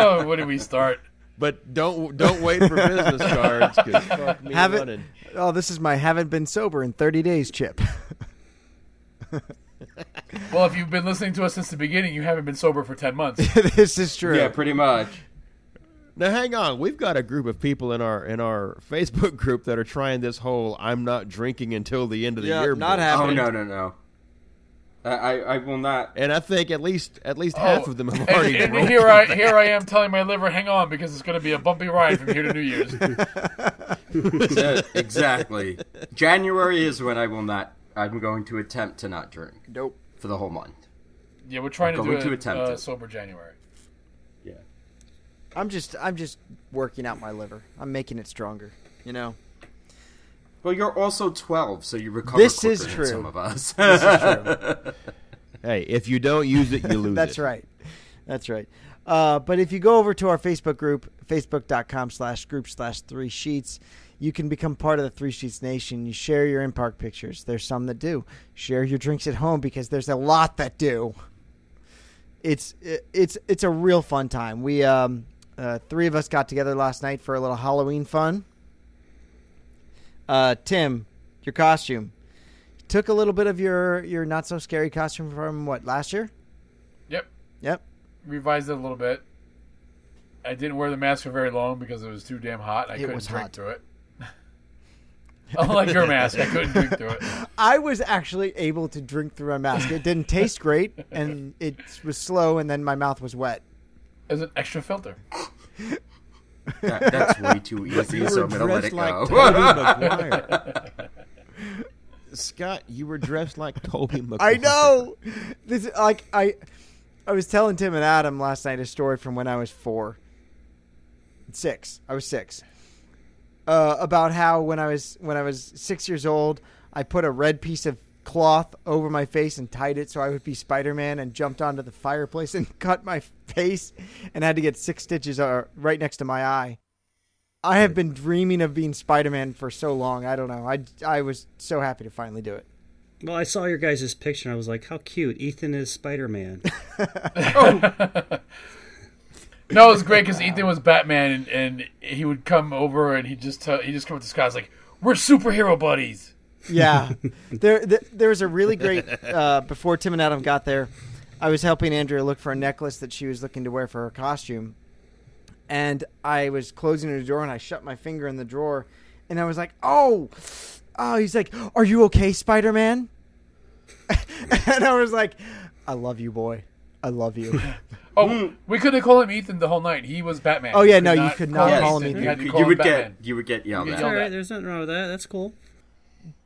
Oh, when did we start? But don't don't wait for business cards because fuck me Have it- running. Oh, this is my haven't been sober in 30 days chip. Well, if you've been listening to us since the beginning, you haven't been sober for 10 months. this is true. Yeah, pretty much. Now hang on, we've got a group of people in our in our Facebook group that are trying this whole "I'm not drinking until the end of the Yeah, year." not bullshit. Oh happening. no no no. I I, I will not. And I think at least at least half Oh, of them have already and broken. here I here I am telling my liver, hang on, because it's going to be a bumpy ride from here to New Year's. Exactly. January is when I will not. I'm going to attempt to not drink Nope. for the whole month. Yeah, we're trying to Going do to attempt uh, it. sober January. Yeah. I'm just I'm just working out my liver. I'm making it stronger. You know. Well, you're also 12, so you recover This quicker is than true. some of us. This is true. Hey, if you don't use it, you lose it. That's right. That's right. Uh, but if you go over to our Facebook group, facebook.com slash group slash three sheets, you can become part of the Three Sheets Nation. You share your in park pictures. There's some that do. Share your drinks at home because there's a lot that do. It's it's it's a real fun time. We um, uh, three of us got together last night for a little Halloween fun. Uh, Tim, your costume took a little bit of your your not so scary costume from what last year. Yep, Yep. revised it a little bit. I didn't wear the mask for very long because it was too damn hot. I It couldn't drink hot. through it. Unlike your mask, I couldn't drink through it. I was actually able to drink through my mask. It didn't taste great, and it was slow, and then my mouth was wet. As an extra filter. That- that's way too easy, so I'm going to let it like go. Tobey Scott, you were dressed like Tobey Maguire. I know. This like I, I was telling Tim and Adam last night a story from when I was four, six. I was six. Uh, about how when I was when I was six years old, I put a red piece of cloth over my face and tied it so I would be Spider Man and jumped onto the fireplace and cut my face and had to get six stitches uh, right next to my eye. I have been dreaming of being Spider Man for so long. I don't know. I, I was so happy to finally do it. Well, I saw your guys' picture and I was like, how cute. Ethan is Spider Man. No, it was great because Ethan was Batman, and, and he would come over and he just tell, he just come up to Scott. He's like, "We're superhero buddies." Yeah, there, there there was a really great uh, before Tim and Adam got there. I was helping Andrea look for a necklace that she was looking to wear for her costume, and I was closing the drawer and I shut my finger in the drawer, and I was like, "Oh, oh!" He's like, "Are you okay, Spider Man?" and I was like, "I love you, boy. I love you." Oh, we couldn't call him Ethan the whole night. He was Batman. Oh, yeah, could no, you could not him call him Ethan. Ethan. You had to You, him would Batman. get you would get yelled You at. get All yelled right, at. there's nothing wrong with that. That's cool.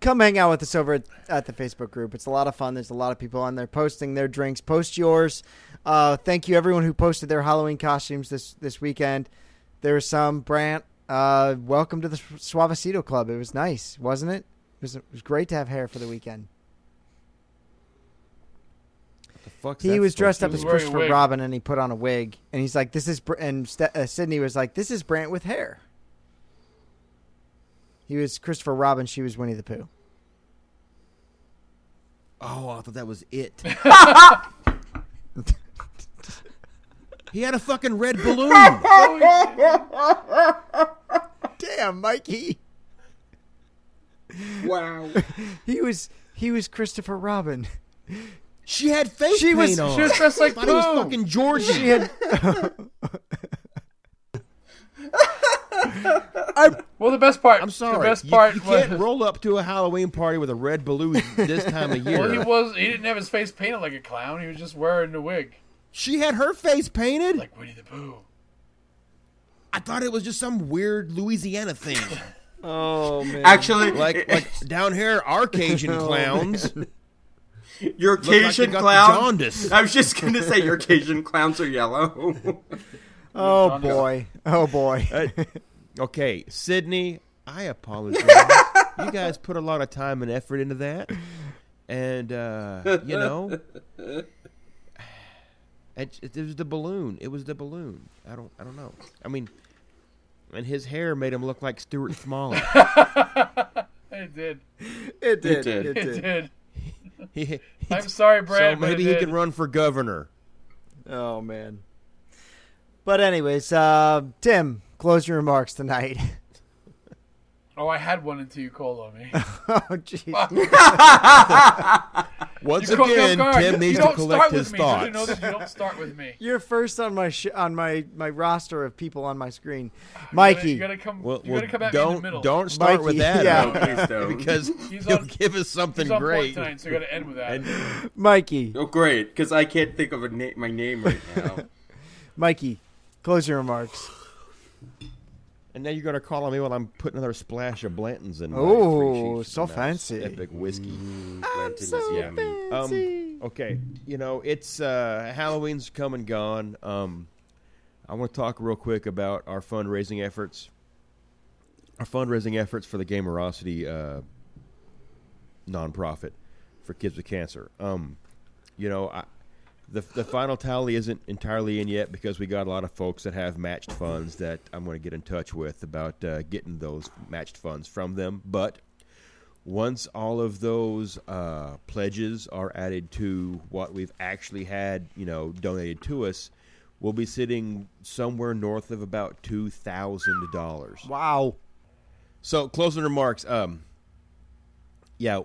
Come hang out with us over at, the Facebook group. It's a lot of fun. There's a lot of people on there posting their drinks. Post yours. Uh, thank you everyone who posted their Halloween costumes this this weekend. There was some Brant. Uh, welcome to the Suavecito Club. It was nice, wasn't it? It was, it was great to have hair for the weekend. The He was dressed up as was wearing a Christopher. Robin, and he put on a wig. And he's like, "This is," Br-, and St- uh, Sydney was like, "This is Brant with hair." He was Christopher Robin. She was Winnie the Pooh. Oh, I thought that was it. he had a fucking red balloon. Damn, Mikey. Wow. He was he was Christopher Robin. She had face She paint was- on. She was dressed like I thought he was Pooh. fucking Georgie. She had Well, the best part. I'm sorry. The best you, part you was. can't roll up to a Halloween party with a red balloon this time of year. Well, he was. He didn't have his face painted like a clown. He was just wearing a wig, she had her face painted. like Winnie the Pooh. I thought it was just some weird Louisiana thing. Oh man. Actually, like like down here, our Cajun oh, clowns your look like they Cajun got clown. jaundice. I was just gonna say your Cajun clowns are yellow. Oh boy. Oh boy. Uh, Okay, Sydney, I apologize. you guys put a lot of time and effort into that, and uh, you know, it, it was the balloon. It was the balloon. I don't. I don't know. I mean, and his hair made him look like Stuart Smalley. It did. It did. It did. It It did. did. He- he- I'm sorry, so Brad. but maybe he can run for governor. Oh man. But anyways, uh, Tim, close your remarks tonight. Oh, I had one until you called on me. oh jeez. Once You caught again, guard. Tim you needs don't to collect start his with me. Did you know thoughts. that you don't start with me? You're first on my sh- on my my roster of people on my screen. You gotta- Mikey. you gotta come. Well, you well gotta come at me in the don't middle. don't start with that yeah. No, because He's he'll on- give us something He's on point great. tonight, so you gotta end with that. And Mikey. oh, great, because I can't think of a na- my name right now. Mikey, close your remarks. And now you're going to call on me while I'm putting another splash of Blanton's in. my Oh, Three so to fancy. Epic whiskey. I'm so yummy. Um, okay, you know it's uh, Halloween's come and gone. Um, I want to talk real quick about our fundraising efforts. Our fundraising efforts for the Gamerosity uh, nonprofit for kids with cancer. Um, you know, I, the the final tally isn't entirely in yet because we got a lot of folks that have matched funds that I'm going to get in touch with about uh, getting those matched funds from them. But once all of those uh, pledges are added to what we've actually had, you know, donated to us, we'll be sitting somewhere north of about two thousand dollars. Wow. So, closing remarks. Um, yeah,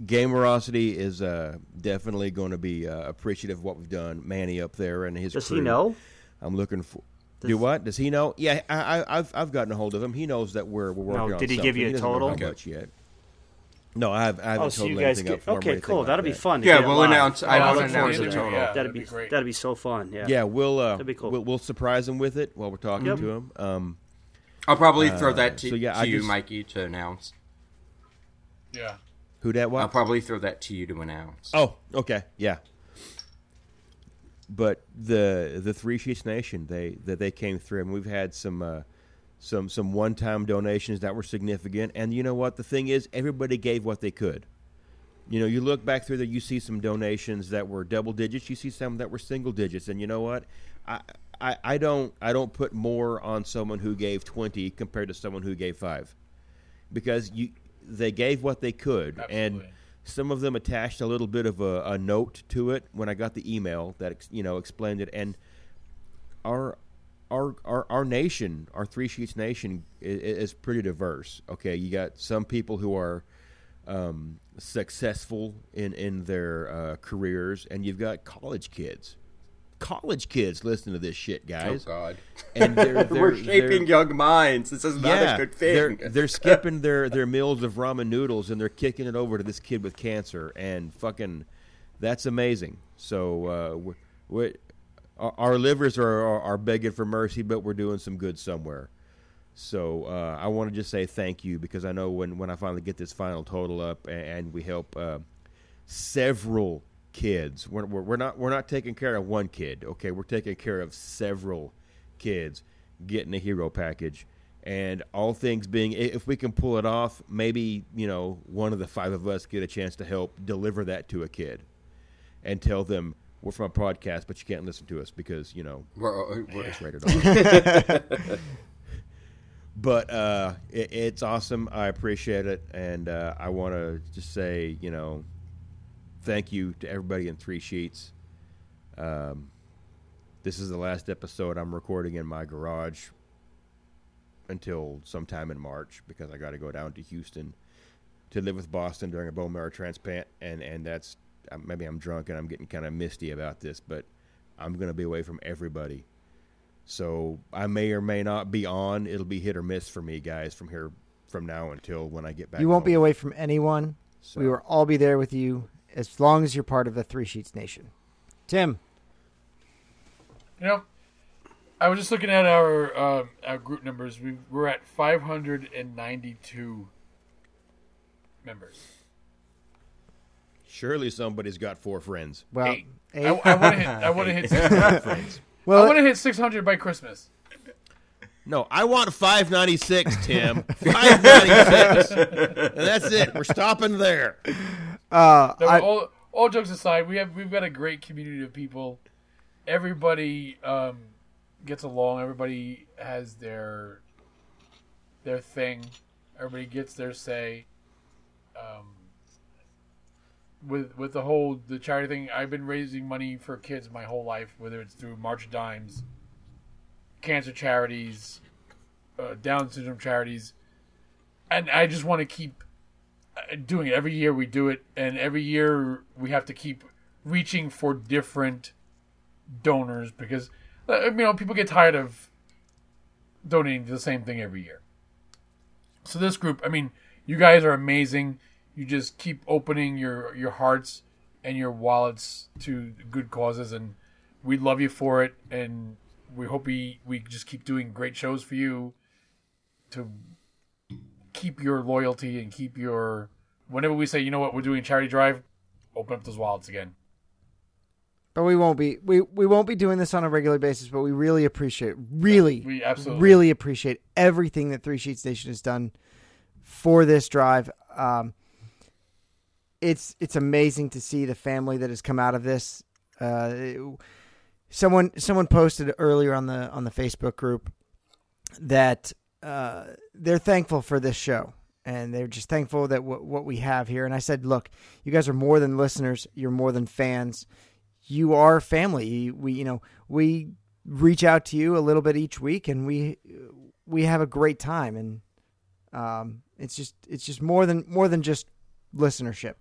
Gamerosity is uh, definitely going to be uh, appreciative of what we've done. Manny up there and his Does crew. he know? I'm looking for. Does- Do what? Does he know? Yeah, I, I, I've I've gotten a hold of him. He knows that we're we're working No, on. did he give you a doesn't know total? how Okay. much yet? No, I, have, I haven't Oh, so totaled you guys anything up get for him or okay, cool. like That'll be fun. Yeah, we'll live. announce- I Oh, will look announce forward the to it. total. Yeah, That'd that'd be be great. that'd be so fun. Yeah. Yeah, we'll uh, That'd be cool. we'll, we'll surprise him with it while we're talking Yep. to him. Um, I'll probably throw that to, so yeah, to I you, just- Mikey, to announce. Yeah. Who that? What? I'll probably throw that to you to announce. Oh, okay, yeah. But the the Three Sheets Nation, they that they came through, and we've had some uh, some some one time donations that were significant. And you know what? The thing is, everybody gave what they could. You know, you look back through there, you see some donations that were double digits. You see some that were single digits. And you know what? I, I, I don't I don't put more on someone who gave twenty compared to someone who gave five, because you they gave what they could, and some of them attached a little bit of a, a note to it when I got the email that you know explained it. And our our our, our nation, our three sheets nation, is, is pretty diverse. Okay, you got some people who are um, successful in in their uh, careers, and you've got college kids. College kids listen to this shit, guys. Oh. God. And they're, they're We're shaping they're- young minds. This is not yeah, a good They're, thing. they're skipping their, their meals of ramen noodles and they're kicking it over to this kid with cancer and fucking, that's amazing. So uh, we we our, our livers are, are are begging for mercy, but we're doing some good somewhere. So uh, I want to just say thank you because I know when, when I finally get this final total up and, and we help uh, several kids, we're, we're, we're not we're not taking care of one kid. Okay, we're taking care of several kids getting a hero package. And all things being, if we can pull it off, maybe you know one of the five of us get a chance to help deliver that to a kid, and tell them we're from a podcast, but you can't listen to us because you know We're, we're, it's rated R. but uh, it, it's awesome. I appreciate it, and uh, I want to just say, you know, thank you to everybody in Three Sheets. Um, this is the last episode I'm recording in my garage until sometime in March because I got to go down to Houston to live with Boston during a bone marrow transplant, and and that's maybe I'm drunk and I'm getting kind of misty about this, but I'm going to be away from everybody. So I may or may not be on. It'll be hit or miss for me, guys, from here from now until when I get back. You won't be away from anyone. So- We will all be there with you as long as you're part of the Three Sheets Nation. Tim, You know, I was just looking at our uh, our group numbers. We we're at 592 members. Surely somebody's got four friends. well, Eight. eight. I, I want to hit. I want to hit. 600. friends. I want to hit 600 by Christmas. No, I want five ninety six, Tim. Five ninety six, and that's it. We're stopping there. Uh, No, I, all, all jokes aside, we have we've got a great community of people. Everybody um, gets along. Everybody has their their thing. Everybody gets their say. Um, with with the whole the charity thing, I've been raising money for kids my whole life, whether it's through March of Dimes, cancer charities, uh, Down syndrome charities, and I just want to keep doing it. Every year we do it and every year we have to keep reaching for different donors because uh, you know people get tired of donating the same thing every year. So this group i mean you guys are amazing. You just keep opening your your hearts and your wallets to good causes and we love you for it and we hope we we just keep doing great shows for you to keep your loyalty and keep your. Whenever we say, you know what, we're doing charity drive, open up those wallets again. But we won't be we, we won't be doing this on a regular basis, but we really appreciate really We absolutely really appreciate everything that Three Sheets Nation has done for this drive. Um, it's it's amazing to see the family that has come out of this. Uh, it- someone someone posted earlier on the on the Facebook group that uh, they're thankful for this show and they're just thankful that w- what we have here. And I said, look, you guys are more than listeners. You're more than fans. You are family. We you know we reach out to you a little bit each week, and we we have a great time. And um, it's just it's just more than more than just listenership.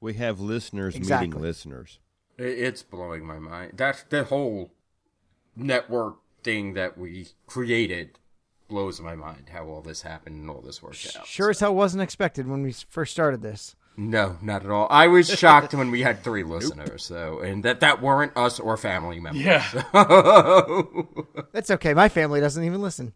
We have listeners Exactly. meeting listeners. It's blowing my mind. That the whole network thing that we created blows my mind. How all this happened and all this worked out. Sure as hell wasn't expected when we first started this. No, not at all. I was shocked when we had three listeners, so and that that weren't us or family members. Yeah. That's okay. My family doesn't even listen.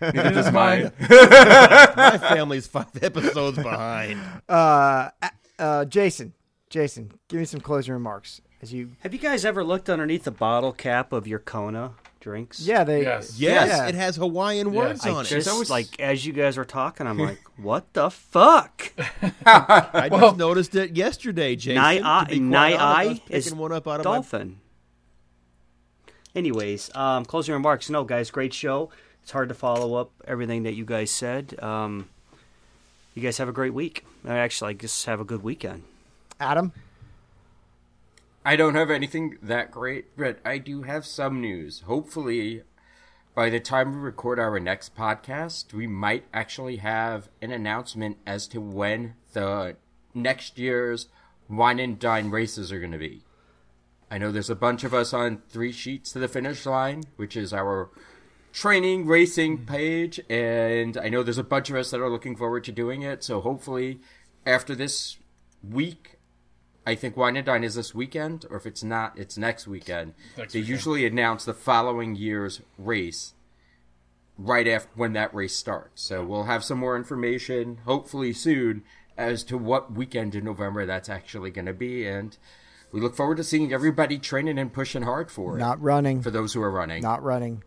Neither does mine. My family's five episodes behind. Uh, uh, Jason, Jason, give me some closing remarks as you. Have you guys ever looked underneath the bottle cap of your Kona drinks? Yeah, they. Yes. Yes, Yeah. it has Hawaiian words I on it. just always- like as you guys were talking, I'm like, what the fuck? I just noticed it yesterday, Jason. Nai to be quite Nai honest, I is picking one up out of my dolphin. Anyways, um, closing remarks. No, guys, great show. It's hard to follow up everything that you guys said. Um, you guys have a great week. Actually, I guess have a good weekend. Adam. I don't have anything that great, but I do have some news. Hopefully, by the time we record our next podcast, we might actually have an announcement as to when the next year's wine and dine races are going to be. I know there's a bunch of us on Three Sheets to the Finish Line, which is our training racing mm-hmm. page, and I know there's a bunch of us that are looking forward to doing it. So hopefully, after this week, I think Wine and Dine is this weekend, or if it's not, it's next weekend. Next they weekend. usually announce the following year's race right after when that race starts. So we'll have some more information, hopefully soon, as to what weekend in November that's actually going to be, and we look forward to seeing everybody training and pushing hard for it. Not running. for those who are running. Not running.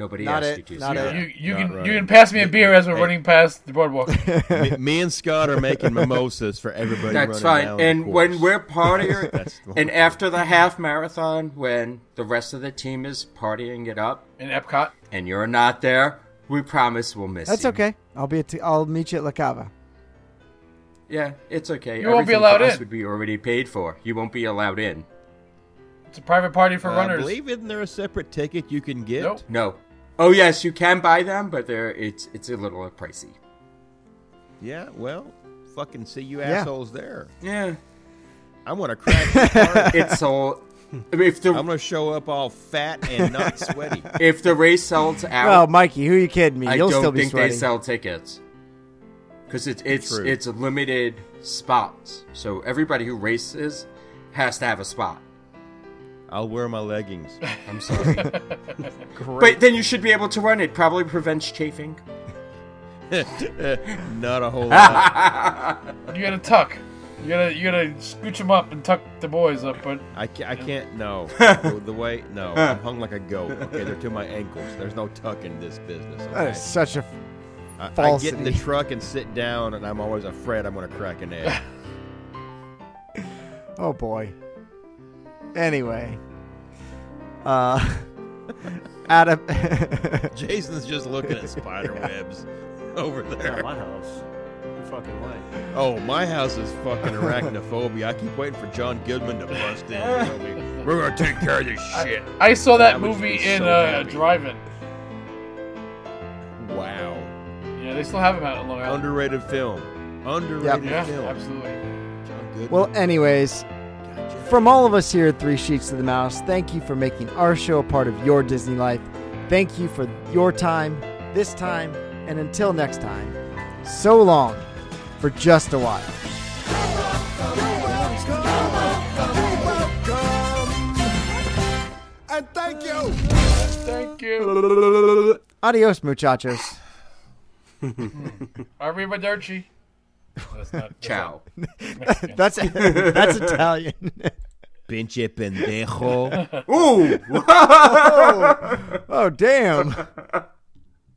Nobody not asked it, you to. not it. You, you Not can right. you can pass me a beer as we're Hey. running past the boardwalk. me, me and Scott are making mimosas for everybody. That's running fine. down And course. when we're partying, and after the half marathon, when the rest of the team is partying it up, In Epcot. and you're not there, we promise we'll miss you. That's you. okay. I'll be. At I'll meet you at La Cava. Yeah, it's okay. You won't be Everything allowed for us in. would be already paid for. You won't be allowed in. It's a private party for I runners. believe isn't there a separate ticket you can get? Nope. No. Oh yes, you can buy them, but they're it's it's a little pricey. Yeah, well, fucking see you Yeah. assholes there. Yeah, I'm gonna crack. you apart. it's all. If the I'm gonna show up all fat and not sweaty. if the race sells out, Well, Mikey, who are you kidding me? I You'll don't still think sweating. they sell tickets because it's it's True. it's limited spots. So everybody who races has to have a spot. I'll wear my leggings. I'm sorry, Great. but then you should be able to run. It probably prevents chafing. not a whole lot. You gotta tuck. You gotta you gotta scooch them up and tuck the boys up. But I can't. I can't. No, the, the way. No, I'm hung like a goat. Okay, they're to my ankles. There's no tuck in this business. that Okay? is such a. I, I get in falsity. the truck and sit down, and I'm always afraid I'm gonna crack an egg. Oh boy. Anyway. Uh. Adam. Jason's just looking at spider webs over Not there. my house. No fucking way. Oh, my house is fucking arachnophobia. I keep waiting for John Goodman to bust in. and tell We're gonna take care of this shit. I saw that, That movie in so uh, happy. drive-in. Wow, Yeah, they still have them out in Long Island. underrated film. Underrated yeah, film. absolutely. John Goodman. well, anyways, from all of us here at Three Sheets to the Mouse, thank you for making our show a part of your Disney life. Thank you for your time, this time, and until next time, so long for just a while. And thank you. Thank you. Adios, muchachos. Arrivederci. That's not. that's Ciao. not That's that's Italian. Pinche pendejo. Ooh. Oh, oh damn.